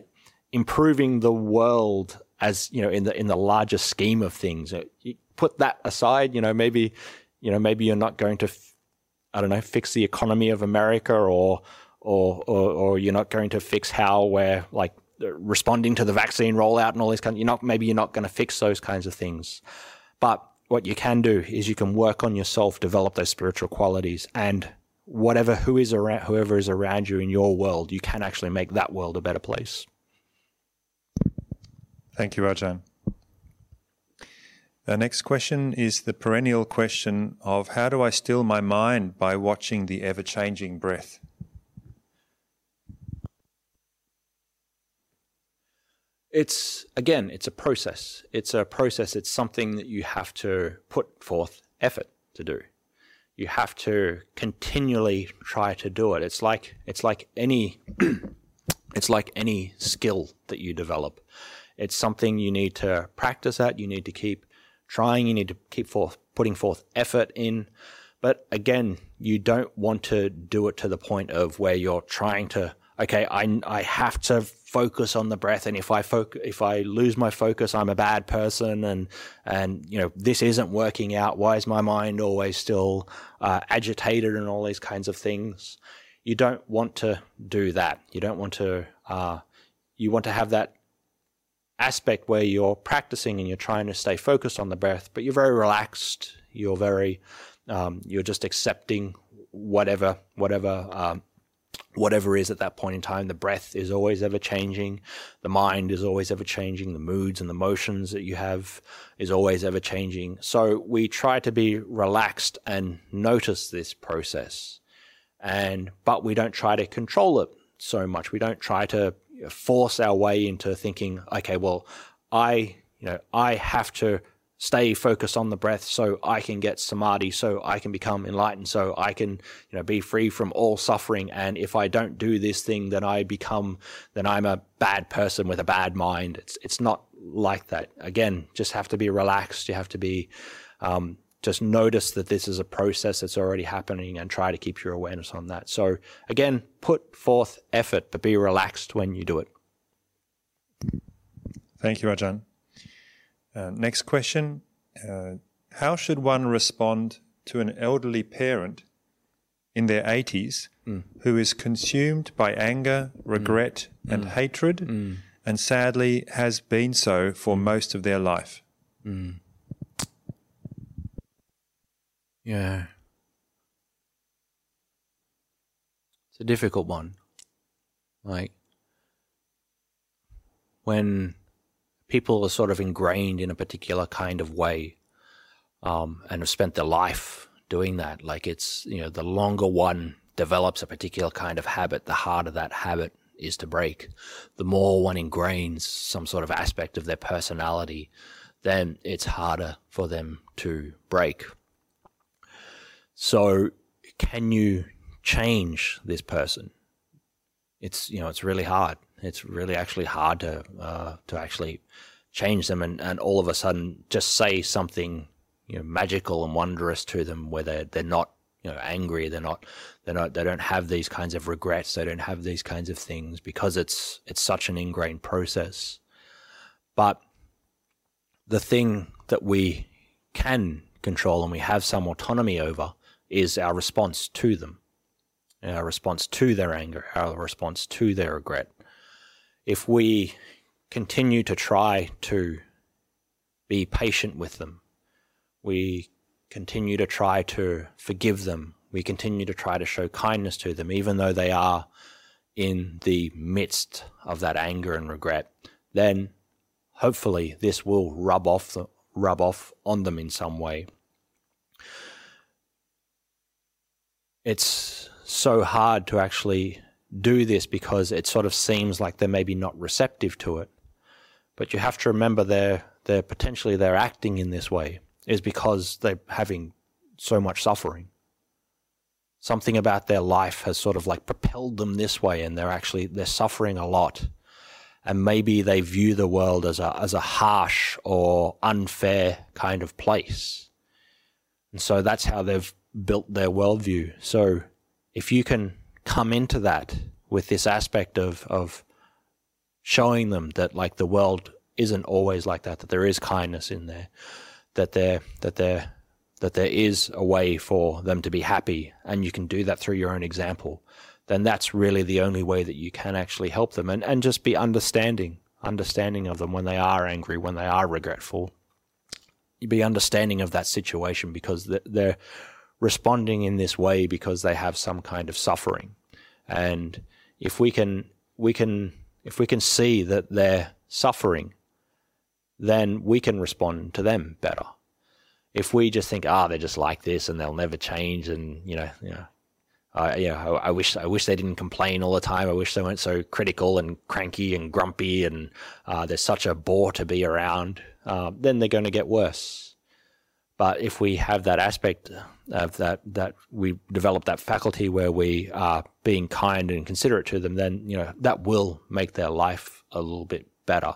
Speaker 2: improving the world as you know in the in the larger scheme of things. Uh, you put that aside. You know, maybe you know maybe you're not going to, I don't know, fix the economy of America or or or, or you're not going to fix how we're like responding to the vaccine rollout and all these kind. Of, you're not maybe you're not going to fix those kinds of things, but what you can do is you can work on yourself, develop those spiritual qualities, and whatever who is around whoever is around you in your world, you can actually make that world a better place.
Speaker 3: Thank you, Ajahn. The next question is the perennial question of how do I still my mind by watching the ever changing breath?
Speaker 2: It's again, it's a process. It's a process. It's something that you have to put forth effort to do. You have to continually try to do it. It's like it's like any it's like any skill that you develop. It's something you need to practice at. You need to keep trying. You need to keep forth putting forth effort in. But again, you don't want to do it to the point of where you're trying to. Okay, I I have to focus on the breath, and if I focus, if I lose my focus, I'm a bad person, and and you know this isn't working out. Why is my mind always still uh, agitated and all these kinds of things? You don't want to do that. You don't want to. Uh, you want to have that aspect where you're practicing and you're trying to stay focused on the breath, but you're very relaxed. You're very, um, you're just accepting whatever, whatever, um, whatever is at that point in time. The breath is always ever changing. The mind is always ever changing. The moods and the motions that you have is always ever changing. So we try to be relaxed and notice this process. And, but we don't try to control it so much. We don't try to force our way into thinking, okay, well, I, you know, I have to stay focused on the breath so I can get samadhi, so I can become enlightened, so I can, you know, be free from all suffering. And if I don't do this thing, then I become, then I'm a bad person with a bad mind. It's, it's not like that. Again, just have to be relaxed. You have to be, um, just notice that this is a process that's already happening and try to keep your awareness on that. So, again, put forth effort, but be relaxed when you do it.
Speaker 3: Thank you, Ajahn. Uh, next question uh, How should one respond to an elderly parent in their 80s mm. who is consumed by anger, regret, mm. and mm. hatred, mm. and sadly has been so for mm. most of their life? Mm.
Speaker 2: Yeah. It's a difficult one. Like, when people are sort of ingrained in a particular kind of way um, and have spent their life doing that, like it's, you know, the longer one develops a particular kind of habit, the harder that habit is to break. The more one ingrains some sort of aspect of their personality, then it's harder for them to break. So, can you change this person? It's you know it's really hard. It's really actually hard to uh, to actually change them, and, and all of a sudden just say something you know magical and wondrous to them, where they they're not you know angry, they're not they're not they don't have these kinds of regrets, they don't have these kinds of things because it's it's such an ingrained process. But the thing that we can control and we have some autonomy over is our response to them, our response to their anger, our response to their regret. If we continue to try to be patient with them, we continue to try to forgive them, we continue to try to show kindness to them, even though they are in the midst of that anger and regret, then hopefully this will rub off the, rub off on them in some way. It's so hard to actually do this because it sort of seems like they're maybe not receptive to it. But you have to remember they're they're potentially they're acting in this way is because they're having so much suffering. Something about their life has sort of like propelled them this way and they're actually they're suffering a lot. And maybe they view the world as a as a harsh or unfair kind of place. And so that's how they've built their worldview. So if you can come into that with this aspect of of showing them that like the world isn't always like that, that there is kindness in there, that there that there that there is a way for them to be happy, and you can do that through your own example, then that's really the only way that you can actually help them and, and just be understanding, understanding of them when they are angry, when they are regretful. You be understanding of that situation because they're responding in this way because they have some kind of suffering. And if we can, we can, if we can see that they're suffering, then we can respond to them better. If we just think, ah, they're just like this and they'll never change, and you know, you know, I, you know, I, I, wish I wish they didn't complain all the time. I wish they weren't so critical and cranky and grumpy, and uh, they're such a bore to be around. Uh, then they're going to get worse. But if we have that aspect of that that we develop that faculty where we are being kind and considerate to them, then you know that will make their life a little bit better.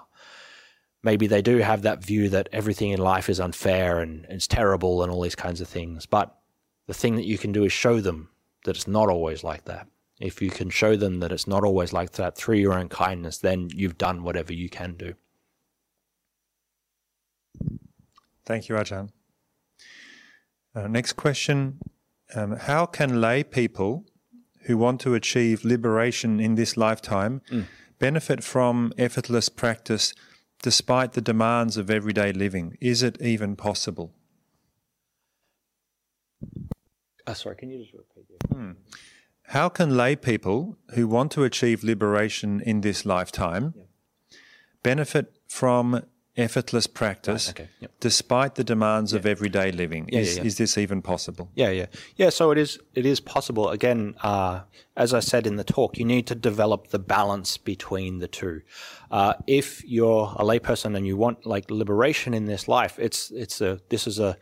Speaker 2: Maybe they do have that view that everything in life is unfair and it's terrible and all these kinds of things. But the thing that you can do is show them that it's not always like that. If you can show them that it's not always like that through your own kindness, then you've done whatever you can do.
Speaker 3: Thank you, Ajahn. Uh, next question um, How can lay people who want to achieve liberation in this lifetime mm. benefit from effortless practice despite the demands of everyday living? Is it even possible?
Speaker 2: Uh, sorry, can you just repeat
Speaker 3: Hmm. How can lay people who want to achieve liberation in this lifetime yeah. benefit from effortless practice right, okay, yep. despite the demands yeah. of everyday living. Yeah, is, yeah, is this even possible?
Speaker 2: Yeah, yeah. Yeah, so it is it is possible. Again, uh, as I said in the talk, you need to develop the balance between the two. Uh, if you're a layperson and you want like liberation in this life, it's it's a this is a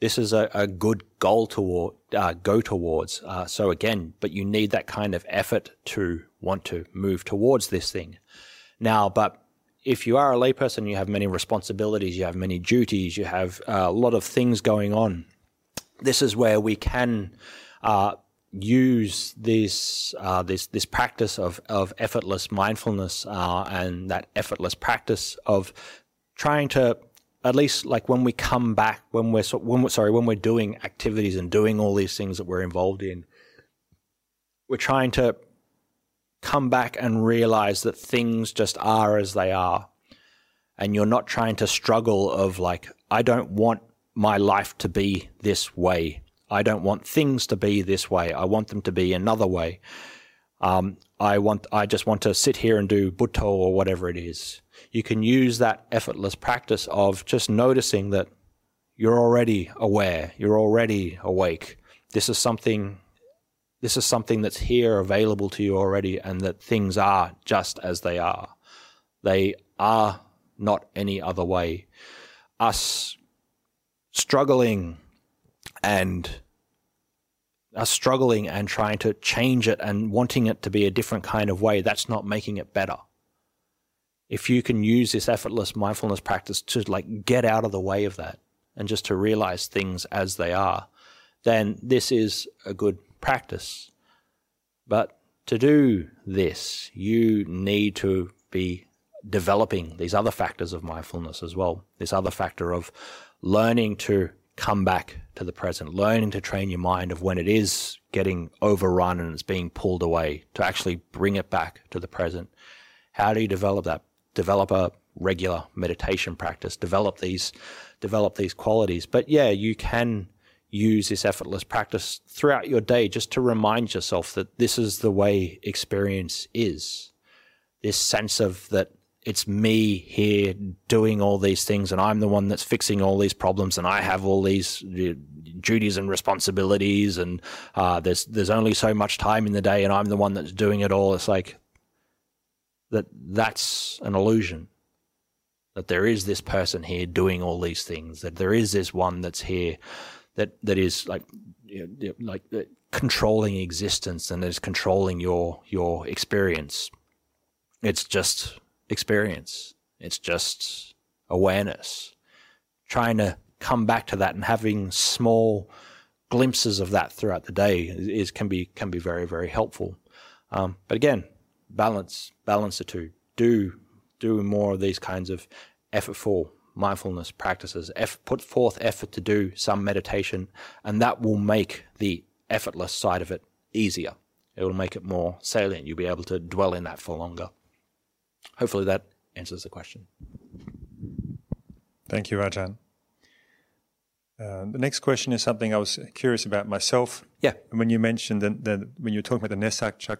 Speaker 2: this is a, a good goal to uh, go towards. Uh, so again, but you need that kind of effort to want to move towards this thing. Now, but if you are a layperson, you have many responsibilities, you have many duties, you have uh, a lot of things going on. This is where we can uh, use this uh, this this practice of of effortless mindfulness uh, and that effortless practice of trying to at least like when we come back when we're when we're sorry when we're doing activities and doing all these things that we're involved in, we're trying to come back and realize that things just are as they are. And you're not trying to struggle of like, I don't want my life to be this way. I don't want things to be this way. I want them to be another way. Um, I want, I just want to sit here and do Buddho or whatever it is. You can use that effortless practice of just noticing that you're already aware, you're already awake. This is something this is something that's here available to you already, and that things are just as they are. They are not any other way. Us struggling and us struggling and trying to change it and wanting it to be a different kind of way, that's not making it better. If you can use this effortless mindfulness practice to like get out of the way of that and just to realize things as they are, then this is a good practice. But to do this, you need to be developing these other factors of mindfulness as well. This other factor of learning to come back to the present, learning to train your mind of when it is getting overrun and it's being pulled away, to actually bring it back to the present. How do you develop that? Develop a regular meditation practice, develop these develop these qualities. But yeah, you can use this effortless practice throughout your day just to remind yourself that this is the way experience is. This sense of that it's me here doing all these things and I'm the one that's fixing all these problems and I have all these duties and responsibilities and uh, there's there's only so much time in the day and I'm the one that's doing it all. It's like that that's an illusion. That there is this person here doing all these things. That there is this one that's here that that is like you know, like uh, controlling existence and is controlling your your experience. It's just experience. It's just awareness. Trying to come back to that and having small glimpses of that throughout the day is can be can be very very helpful. Um, but again, balance balance the two. Do do more of these kinds of effortful mindfulness practices. put forth effort to do some meditation, and that will make the effortless side of it easier. It will make it more salient. You'll be able to dwell in that for longer. Hopefully, that answers the question.
Speaker 3: Thank you, Ajahn. Uh, the next question is something I was curious about myself.
Speaker 2: Yeah.
Speaker 3: When you mentioned that, when you were talking about the Nesachak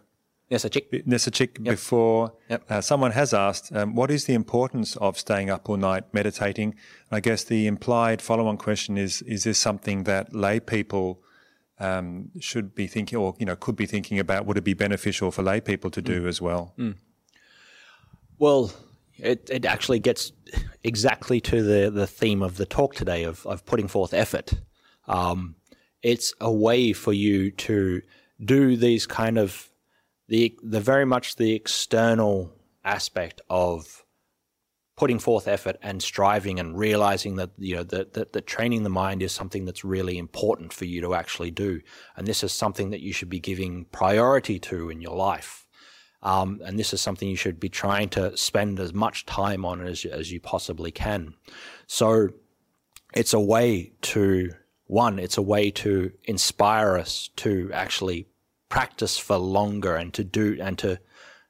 Speaker 2: Nesachik.
Speaker 3: Nesachik yep. before. Yep. Uh, someone has asked, um, what is the importance of staying up all night meditating? I guess the implied follow-on question is, is this something that lay people um, should be thinking or, you know, could be thinking about? Would it be beneficial for lay people to do mm. as well?
Speaker 2: Mm. Well, it, it actually gets exactly to the, the theme of the talk today of, of putting forth effort. Um, it's a way for you to do these kind of the the very much the external aspect of putting forth effort and striving and realizing that you know that, that, that training the mind is something that's really important for you to actually do. And this is something that you should be giving priority to in your life. Um, and this is something you should be trying to spend as much time on as, as you possibly can. So it's a way to one it's a way to inspire us to actually practice for longer and to do and to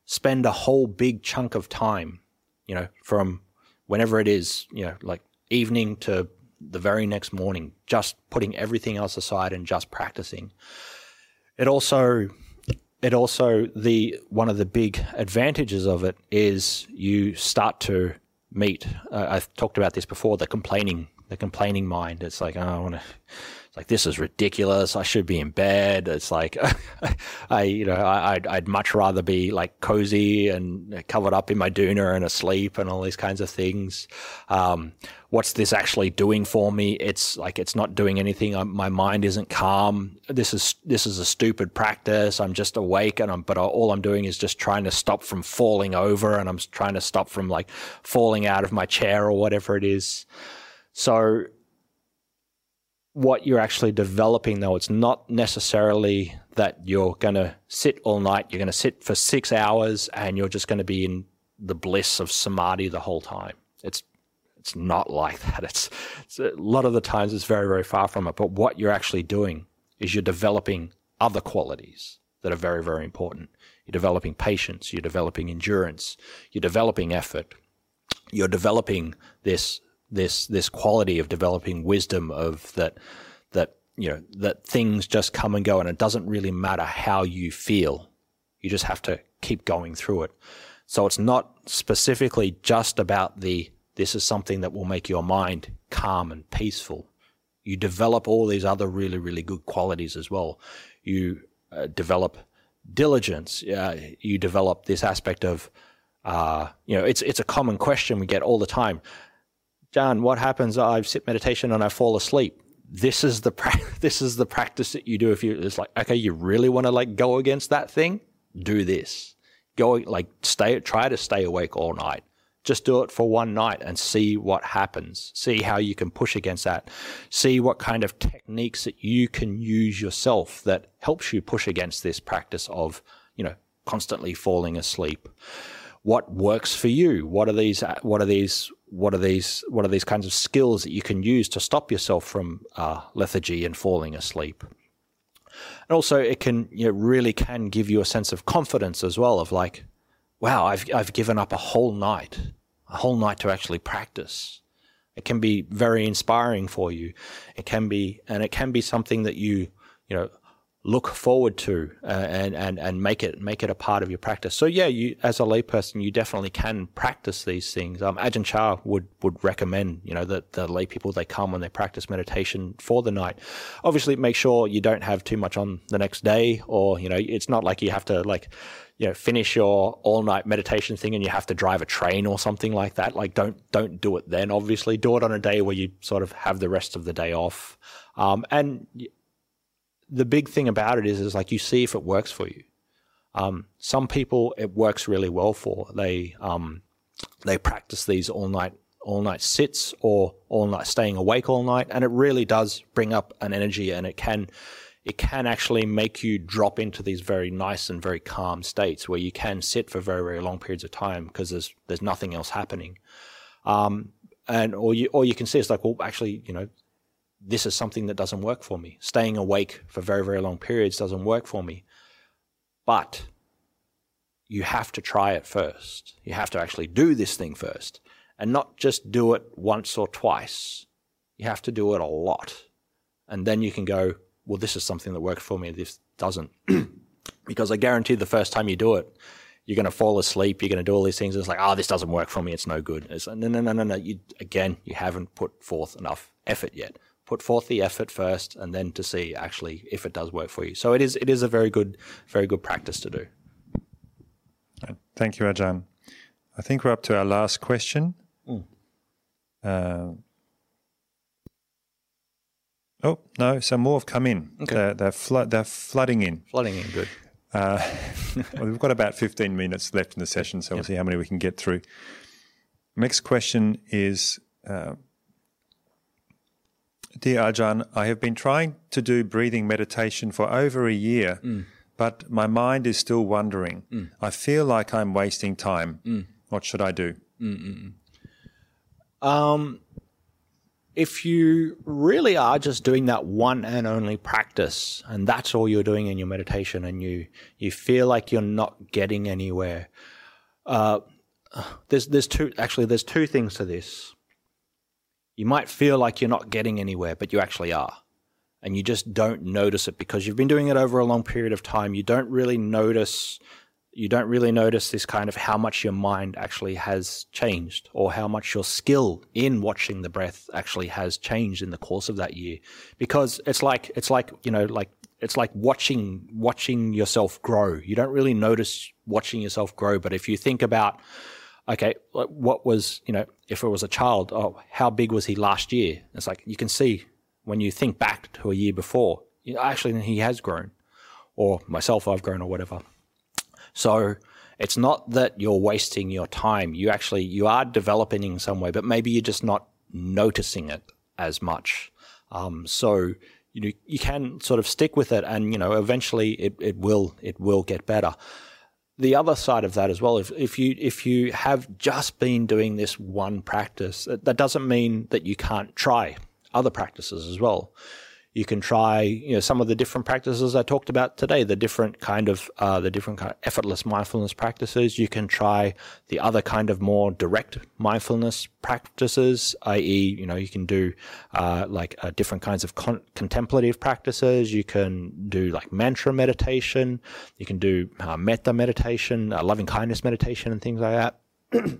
Speaker 2: spend a whole big chunk of time, you know, from whenever it is, you know, like evening to the very next morning, just putting everything else aside and just practicing. It also it also the one of the big advantages of it is you start to meet uh, I've talked about this before the complaining the complaining mind it's like oh, I want to like this is ridiculous. I should be in bed. It's like I, you know, I, would I'd much rather be like cozy and covered up in my doona and asleep and all these kinds of things. Um, what's this actually doing for me? It's like it's not doing anything. I'm, my mind isn't calm. This is this is a stupid practice. I'm just awake and I'm, but all I'm doing is just trying to stop from falling over and I'm trying to stop from like falling out of my chair or whatever it is. So what you're actually developing, though. It's not necessarily that you're going to sit all night, you're going to sit for six hours, and you're just going to be in the bliss of samadhi the whole time. It's it's not like that. It's, it's a lot of the times it's very very far from it. But what you're actually doing is you're developing other qualities that are very very important. You're developing patience. You're developing endurance. You're developing effort. You're developing this this this quality of developing wisdom of that that you know that things just come and go and it doesn't really matter how you feel. You just have to keep going through it. So it's not specifically just about the this is something that will make your mind calm and peaceful. You develop all these other really really good qualities as well. You uh, develop diligence. Uh, you develop this aspect of uh, you know it's it's a common question we get all the time John, what happens? I sit meditation and I fall asleep. This is the pra- this is the practice that you do. If you it's like okay, you really want to like go against that thing, do this. Go like stay try to stay awake all night. Just do it for one night and see what happens. See how you can push against that. See what kind of techniques that you can use yourself that helps you push against this practice of you know constantly falling asleep. What works for you? What are these? What are these? what are these what are these kinds of skills that you can use to stop yourself from uh, lethargy and falling asleep and also it can you know, really can give you a sense of confidence as well of like wow I've I've given up a whole night a whole night to actually practice It can be very inspiring for you. It can be, and it can be something that you, you know, look forward to uh, and, and, and make it make it a part of your practice. So yeah, you as a layperson, you definitely can practice these things. Um, Ajahn Chah would would recommend you know that the lay people they come and they practice meditation for the night. Obviously, make sure you don't have too much on the next day, or you know it's not like you have to like you know finish your all night meditation thing and you have to drive a train or something like that. Like don't don't do it then. Obviously, do it on a day where you sort of have the rest of the day off. Um, and the big thing about it is, is like you see if it works for you. Um, some people it works really well for. They um, they practice these all night all night sits or all night staying awake all night, and it really does bring up an energy, and it can it can actually make you drop into these very nice and very calm states where you can sit for very very long periods of time because there's there's nothing else happening. Um, and or you or you can see it's like well actually you know this is something that doesn't work for me. Staying awake for very, very long periods doesn't work for me. But you have to try it first. You have to actually do this thing first and not just do it once or twice. You have to do it a lot. And then you can go, well, this is something that worked for me. This doesn't. because I guarantee the first time you do it, you're going to fall asleep. You're going to do all these things. It's like, oh, this doesn't work for me. It's no good. It's no, no, no, no, no. You, again, you haven't put forth enough effort yet put forth the effort first and then to see actually if it does work for you. So it is it is a very good very good practice to do.
Speaker 3: Thank you, Ajahn. I think we're up to our last question. Mm. Uh, oh no, some more have come in. Okay. They're they're, flood, they're flooding in.
Speaker 2: Flooding in, good.
Speaker 3: Uh, well, we've got about 15 minutes left in the session, so yep. we'll see how many we can get through. Next question is uh, Dear Ajahn, I have been trying to do breathing meditation for over a year, mm. but my mind is still wandering. Mm. I feel like I'm wasting time. Mm. What should I do?
Speaker 2: Um, if you really are just doing that one and only practice, and that's all you're doing in your meditation, and you you feel like you're not getting anywhere, uh, there's there's two actually there's two things to this you might feel like you're not getting anywhere, but you actually are. And you just don't notice it because you've been doing it over a long period of time. You don't really notice you don't really notice this kind of how much your mind actually has changed or how much your skill in watching the breath actually has changed in the course of that year because it's like it's like you know like it's like watching watching yourself grow you don't really notice watching yourself grow but if you think about okay, what was, you know, if it was a child, oh, how big was he last year? It's like you can see when you think back to a year before, you know, actually he has grown, or myself, I've grown, or whatever. So it's not that you're wasting your time. You actually you are developing in some way, but maybe you're just not noticing it as much. Um, so you know you can sort of stick with it, and you know eventually it, it will it will get better the other side of that as well, if, if you if you have just been doing this one practice, that doesn't mean that you can't try other practices as well you can try you know some of the different practices I talked about today, the different kind of uh, the different kind of effortless mindfulness practices. You can try the other kind of more direct mindfulness practices, i.e., you know, you can do uh, like uh, different kinds of con- contemplative practices. You can do like mantra meditation. You can do uh, metta meditation, uh, loving kindness meditation, and things like that.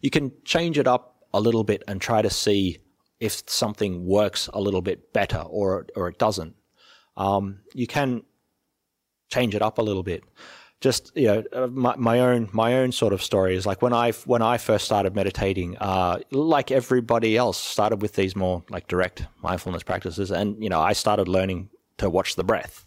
Speaker 2: you can change it up a little bit and try to see if something works a little bit better or or it doesn't. Um, you can change it up a little bit. Just you know, uh, my, my own my own sort of story is like when I when I first started meditating, uh, like everybody else, started with these more like direct mindfulness practices, and you know, I started learning to watch the breath.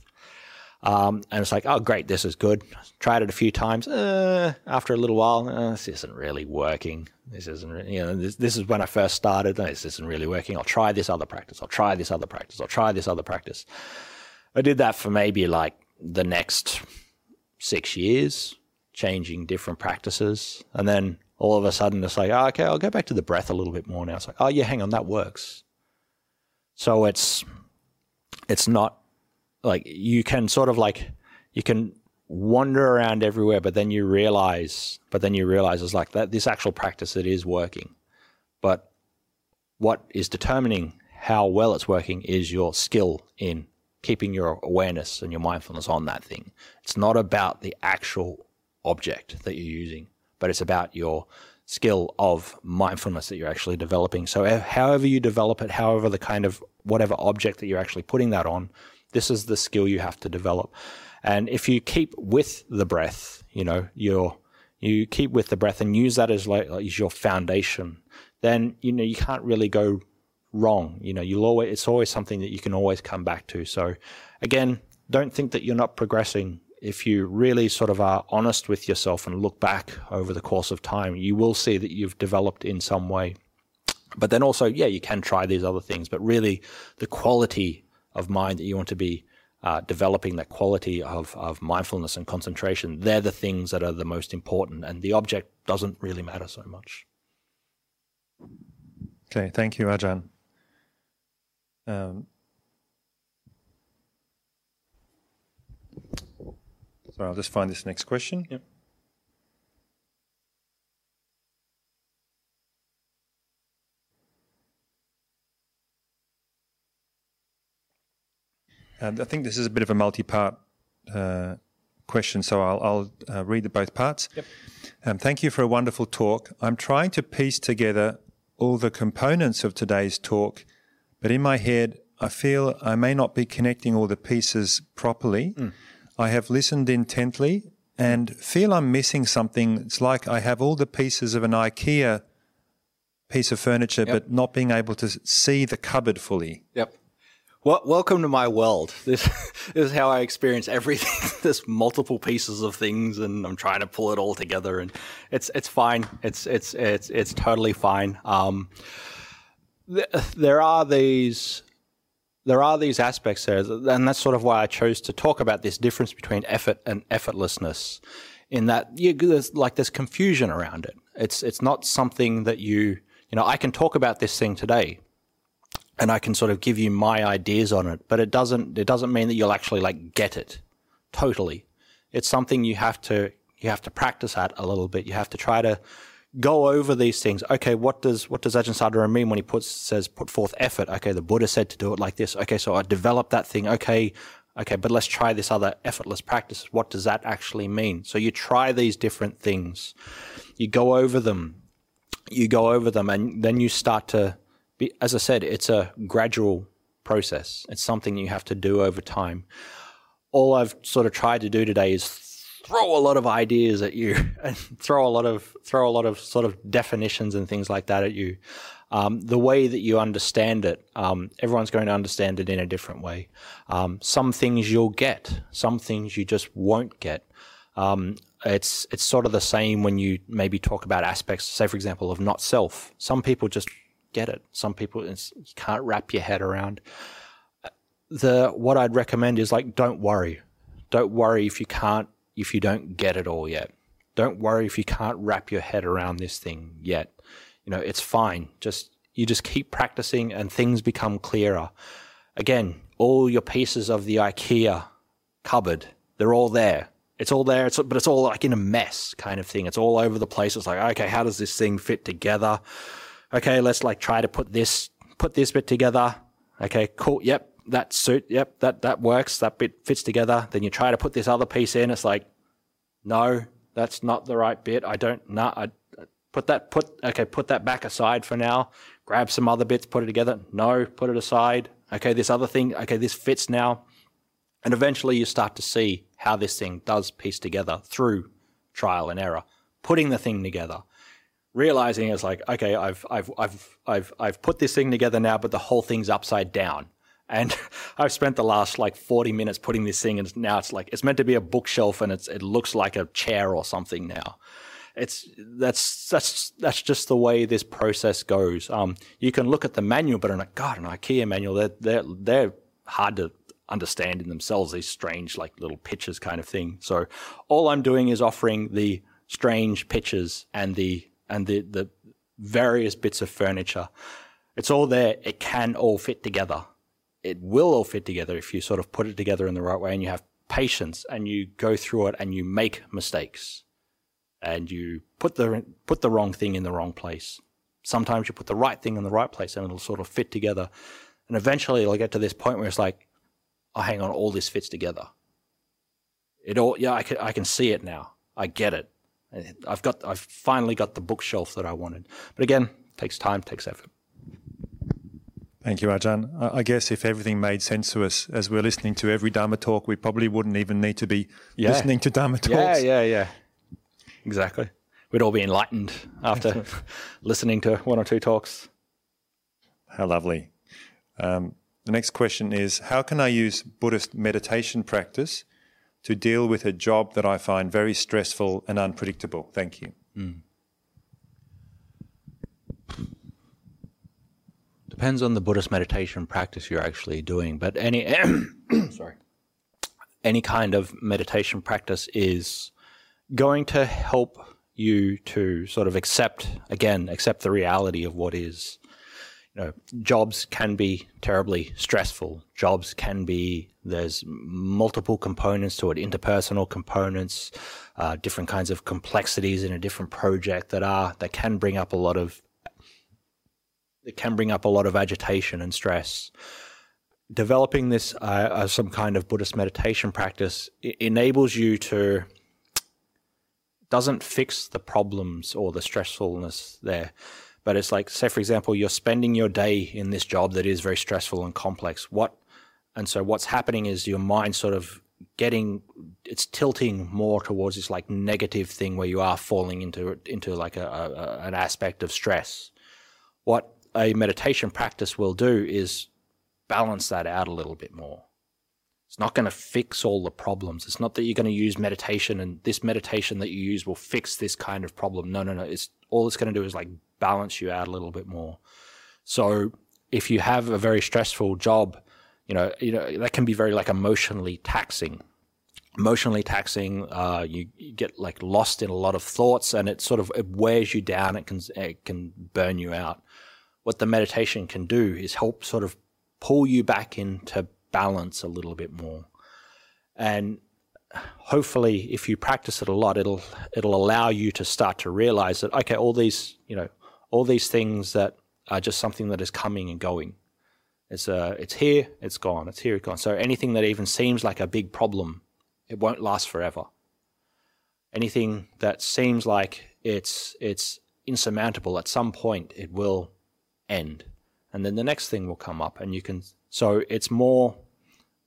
Speaker 2: Um, and it's like, oh, great, this is good. Tried it a few times. Uh, after a little while, uh, this isn't really working. This isn't, you know, this, this is when I first started. This isn't really working. I'll try this other practice. I'll try this other practice. I'll try this other practice. I did that for maybe like the next six years, changing different practices. And then all of a sudden it's like, oh, okay, I'll go back to the breath a little bit more now. It's like, oh, yeah, hang on, that works. So it's, it's not like you can sort of like you can wander around everywhere, but then you realize, but then you realize it's like that this actual practice it is working, but what is determining how well it's working is your skill in keeping your awareness and your mindfulness on that thing. It's not about the actual object that you're using, but it's about your skill of mindfulness that you're actually developing. So, eh, however you develop it, however the kind of whatever object that you're actually putting that on, this is the skill you have to develop. And if you keep with the breath, you know, you're you keep with the breath and use that as like as your foundation, then you know you can't really go wrong. You know, you'll always it's always something that you can always come back to. So again, don't think that you're not progressing. If you really sort of are honest with yourself and look back over the course of time, you will see that you've developed in some way. But then also, yeah, you can try these other things, but really the quality of mind that you want to be uh, developing that quality of, of mindfulness and concentration, they're the things that are the most important, and the object doesn't really matter so much.
Speaker 3: Okay, thank you, Ajahn. Um, so I'll just find this next question.
Speaker 2: Yep.
Speaker 3: I think this is a bit of a multi-part uh, question, so I'll, I'll uh, read the both parts.
Speaker 2: Yep.
Speaker 3: Um, thank you for a wonderful talk. I'm trying to piece together all the components of today's talk, but in my head, I feel I may not be connecting all the pieces properly. Mm. I have listened intently and feel I'm missing something. It's like I have all the pieces of an IKEA piece of furniture, yep. but not being able to see the cupboard fully.
Speaker 2: Yep. Well, welcome to my world. This, this is how I experience everything. There's multiple pieces of things, and I'm trying to pull it all together, and it's it's fine. It's it's it's it's totally fine. Um, th- there are these there are these aspects there, and that's sort of why I chose to talk about this difference between effort and effortlessness. In that, you, there's like there's confusion around it. It's it's not something that you you know I can talk about this thing today and I can sort of give you my ideas on it, but it doesn't it doesn't mean that you'll actually like get it totally. It's something you have to you have to practice at a little bit. You have to try to go over these things. Okay, what does what does Ajahn Sadaro mean when he puts says put forth effort? Okay, the Buddha said to do it like this. Okay, so I developed that thing. Okay, okay, but let's try this other effortless practice. What does that actually mean? So you try these different things, you go over them, you go over them, and then you start to as I said, it's a gradual process. It's something you have to do over time. All I've sort of tried to do today is throw a lot of ideas at you and throw a lot of throw a lot of sort of definitions and things like that at you. Um, the way that you understand it, um, everyone's going to understand it in a different way. Um, some things you'll get, some things you just won't get. Um, it's it's sort of the same when you maybe talk about aspects, say for example, of not self. Some people just get it. Some people you can't wrap your head around. The what I'd recommend is like don't worry. Don't worry if you can't if you don't get it all yet. Don't worry if you can't wrap your head around this thing yet. You know, it's fine. Just you just keep practicing and things become clearer. Again, all your pieces of the IKEA cupboard, they're all there. It's all there, it's, but it's all like in a mess kind of thing. It's all over the place. It's like, okay, how does this thing fit together? Okay, let's like try to put this put this bit together. Okay, cool. Yep, that suit. Yep, that that works. That bit fits together. Then you try to put this other piece in. It's like, no, that's not the right bit. I don't. Nah, I put that put okay. Put that back aside for now. Grab some other bits. Put it together. No, put it aside. Okay, this other thing. Okay, this fits now. And eventually, you start to see how this thing does piece together through trial and error, putting the thing together realizing it's like, okay, I've, I've, I've, I've, I've put this thing together now, but the whole thing's upside down. And I've spent the last like 40 minutes putting this thing, and now it's like, it's meant to be a bookshelf and it's, it looks like a chair or something now. It's, that's, that's, that's just the way this process goes. Um, you can look at the manual, but I'm like, God, an IKEA manual, they're, they're, they're hard to understand in themselves, these strange, like little pictures kind of thing. So all I'm doing is offering the strange pictures and the and the, the various bits of furniture. It's all there. It can all fit together. It will all fit together if you sort of put it together in the right way and you have patience and you go through it and you make mistakes and you put the put the wrong thing in the wrong place. sometimes you put the right thing in the right place and it'll sort of fit together. And eventually it'll get to this point where it's like, oh, hang on, all this fits together. It all, yeah, I can, I can see it now. I get it. I've got, I've finally got the bookshelf that I wanted. But again, it takes time, takes effort.
Speaker 3: Thank you, Ajahn. I guess if everything made sense to us as we're listening to every Dharma talk, we probably wouldn't even need to be yeah. listening to Dharma talks.
Speaker 2: Yeah, yeah, yeah. Exactly. We'd all be enlightened after listening to one or two talks.
Speaker 3: How lovely. Um, the next question is How can I use Buddhist meditation practice to deal with a job that I find very stressful and unpredictable? Thank you. Mm.
Speaker 2: Depends on the Buddhist meditation practice you're actually doing, but any sorry, any kind of meditation practice is going to help you to sort of accept again, accept the reality of what is. You know, jobs can be terribly stressful. Jobs can be there's multiple components to it, interpersonal components, uh, different kinds of complexities in a different project that are that can bring up a lot of it can bring up a lot of agitation and stress. Developing this uh, some kind of Buddhist meditation practice enables you to doesn't fix the problems or the stressfulness there, but it's like say for example you're spending your day in this job that is very stressful and complex. What and so what's happening is your mind sort of getting it's tilting more towards this like negative thing where you are falling into into like a, a an aspect of stress. What a meditation practice will do is balance that out a little bit more. It's not going to fix all the problems. It's not that you're going to use meditation and this meditation that you use will fix this kind of problem. No, no, no. It's all it's going to do is like balance you out a little bit more. So if you have a very stressful job, you know, you know that can be very like emotionally taxing. Emotionally taxing, uh, you, you, get like lost in a lot of thoughts, and it sort of it wears you down. It can it can burn you out what the meditation can do is help sort of pull you back into balance a little bit more. And hopefully if you practice it a lot it'll it'll allow you to start to realize that okay all these you know all these things that are just something that is coming and going it's uh it's here it's gone it's here it's gone so anything that even seems like a big problem it won't last forever anything that seems like it's it's insurmountable at some point it will end. And then the next thing will come up and you can, so it's more,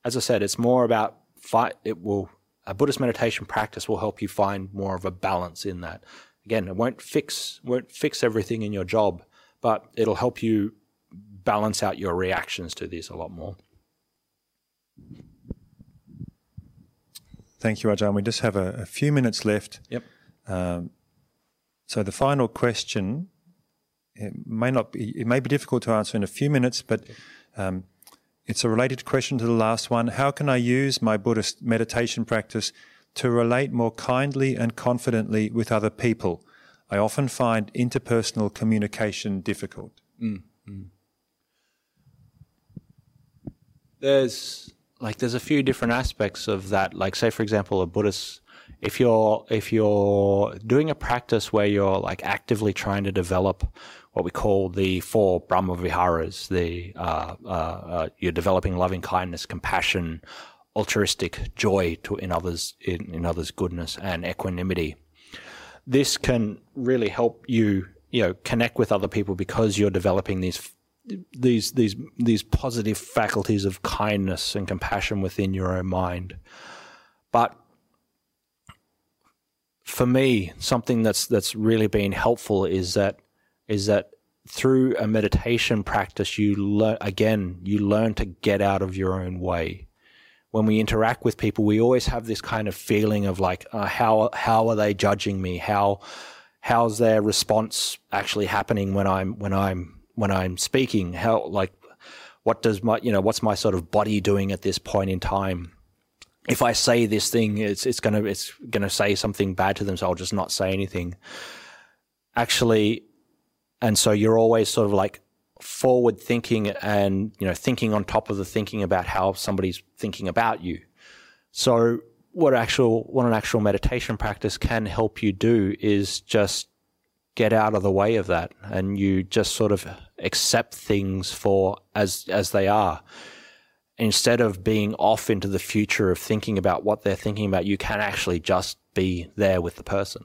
Speaker 2: as I said, it's more about fight. It will, a Buddhist meditation practice will help you find more of a balance in that. Again, it won't fix, won't fix everything in your job, but it'll help you balance out your reactions to this a lot more.
Speaker 3: Thank you, Ajahn. We just have a, a few minutes left.
Speaker 2: Yep.
Speaker 3: Um, so the final question it may not be, it may be difficult to answer in a few minutes, but um, it's a related question to the last one. How can I use my Buddhist meditation practice to relate more kindly and confidently with other people? I often find interpersonal communication difficult.
Speaker 2: Mm-hmm. There's like there's a few different aspects of that. Like say for example, a Buddhist if you're if you're doing a practice where you're like actively trying to develop what we call the four Brahma Viharas. The uh, uh, uh, you're developing loving kindness, compassion, altruistic joy to in others in, in others' goodness and equanimity. This can really help you, you know, connect with other people because you're developing these these these these positive faculties of kindness and compassion within your own mind. But for me, something that's that's really been helpful is that is that through a meditation practice, you learn again, you learn to get out of your own way. When we interact with people, we always have this kind of feeling of like, uh, how how are they judging me? How how's their response actually happening when I'm when I'm when I'm speaking? How like what does my you know what's my sort of body doing at this point in time? If I say this thing, it's it's gonna it's gonna say something bad to them, so I'll just not say anything. Actually, and so you're always sort of like forward thinking and you know thinking on top of the thinking about how somebody's thinking about you. So what actual what an actual meditation practice can help you do is just get out of the way of that and you just sort of accept things for as as they are. Instead of being off into the future of thinking about what they're thinking about you can actually just be there with the person.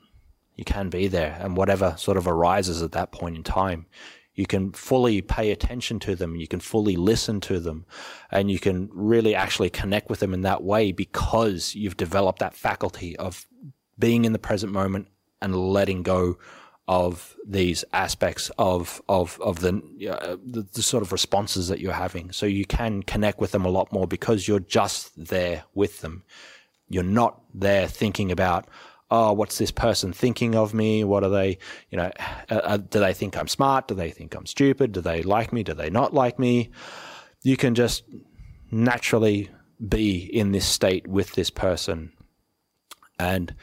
Speaker 2: You can be there and whatever sort of arises at that point in time you can fully pay attention to them you can fully listen to them and you can really actually connect with them in that way because you've developed that faculty of being in the present moment and letting go of these aspects of of of the, uh, the, the sort of responses that you're having. So you can connect with them a lot more because you're just there with them. You're not there thinking about oh, what's this person thinking of me? What are they, you know, uh, uh, do they think I'm smart? Do they think I'm stupid? Do they like me? Do they not like me? You can just naturally be in this state with this person. And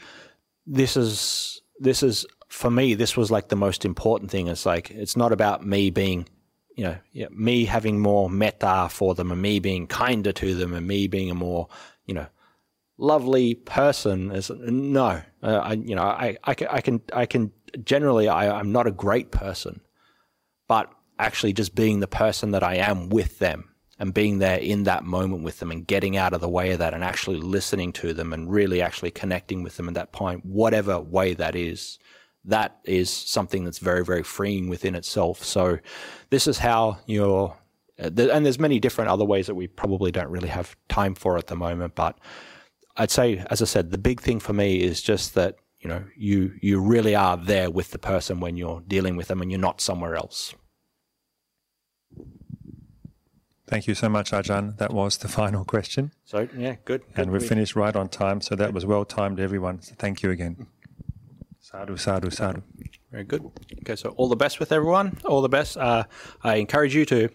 Speaker 2: this is, this is for me, this was like the most important thing. It's like it's not about me being, you know, me having more metta for them, and me being kinder to them, and me being a more, you know, lovely person. Is no, uh, I, you know, I, I, I can, I can generally, I, I'm not a great person, but actually just being the person that I am with them and being there in that moment with them and getting out of the way of that and actually listening to them and really actually connecting with them at that point, whatever way that is that is something that's very, very freeing within itself. So this is how you're, uh, and there's many different other ways that we probably don't really have time for at the moment. But I'd say, as I said, the big thing for me is just that you know you you really are there with the person when you're dealing with them, and you're not somewhere else.
Speaker 3: Thank you so much, Ajahn. That was the final question.
Speaker 2: So yeah, good.
Speaker 3: good. And we finished right on time, so that was well timed, everyone. So thank you again. Sadhu, sadhu, sadhu.
Speaker 2: Very good. Okay, so all the best with everyone. All the best. Uh, I encourage you to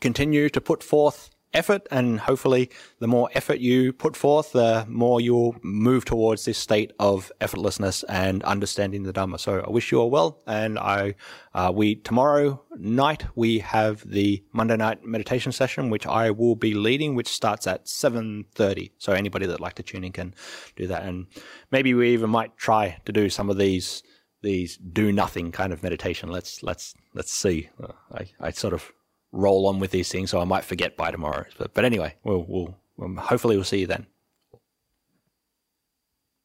Speaker 2: continue to put forth effort, and hopefully, the more effort you put forth, the more you'll move towards this state of effortlessness and understanding the Dhamma. So, I wish you all well, and I uh, we tomorrow night we have the Monday night meditation session, which I will be leading, which starts at seven thirty. So, anybody that'd like to tune in can do that, and maybe we even might try to do some of these these do nothing kind of meditation. Let's let's let's see. Uh, I I sort of roll on with these things, so I might forget by tomorrow. But, but anyway, we'll, we'll, um, hopefully we'll see you then.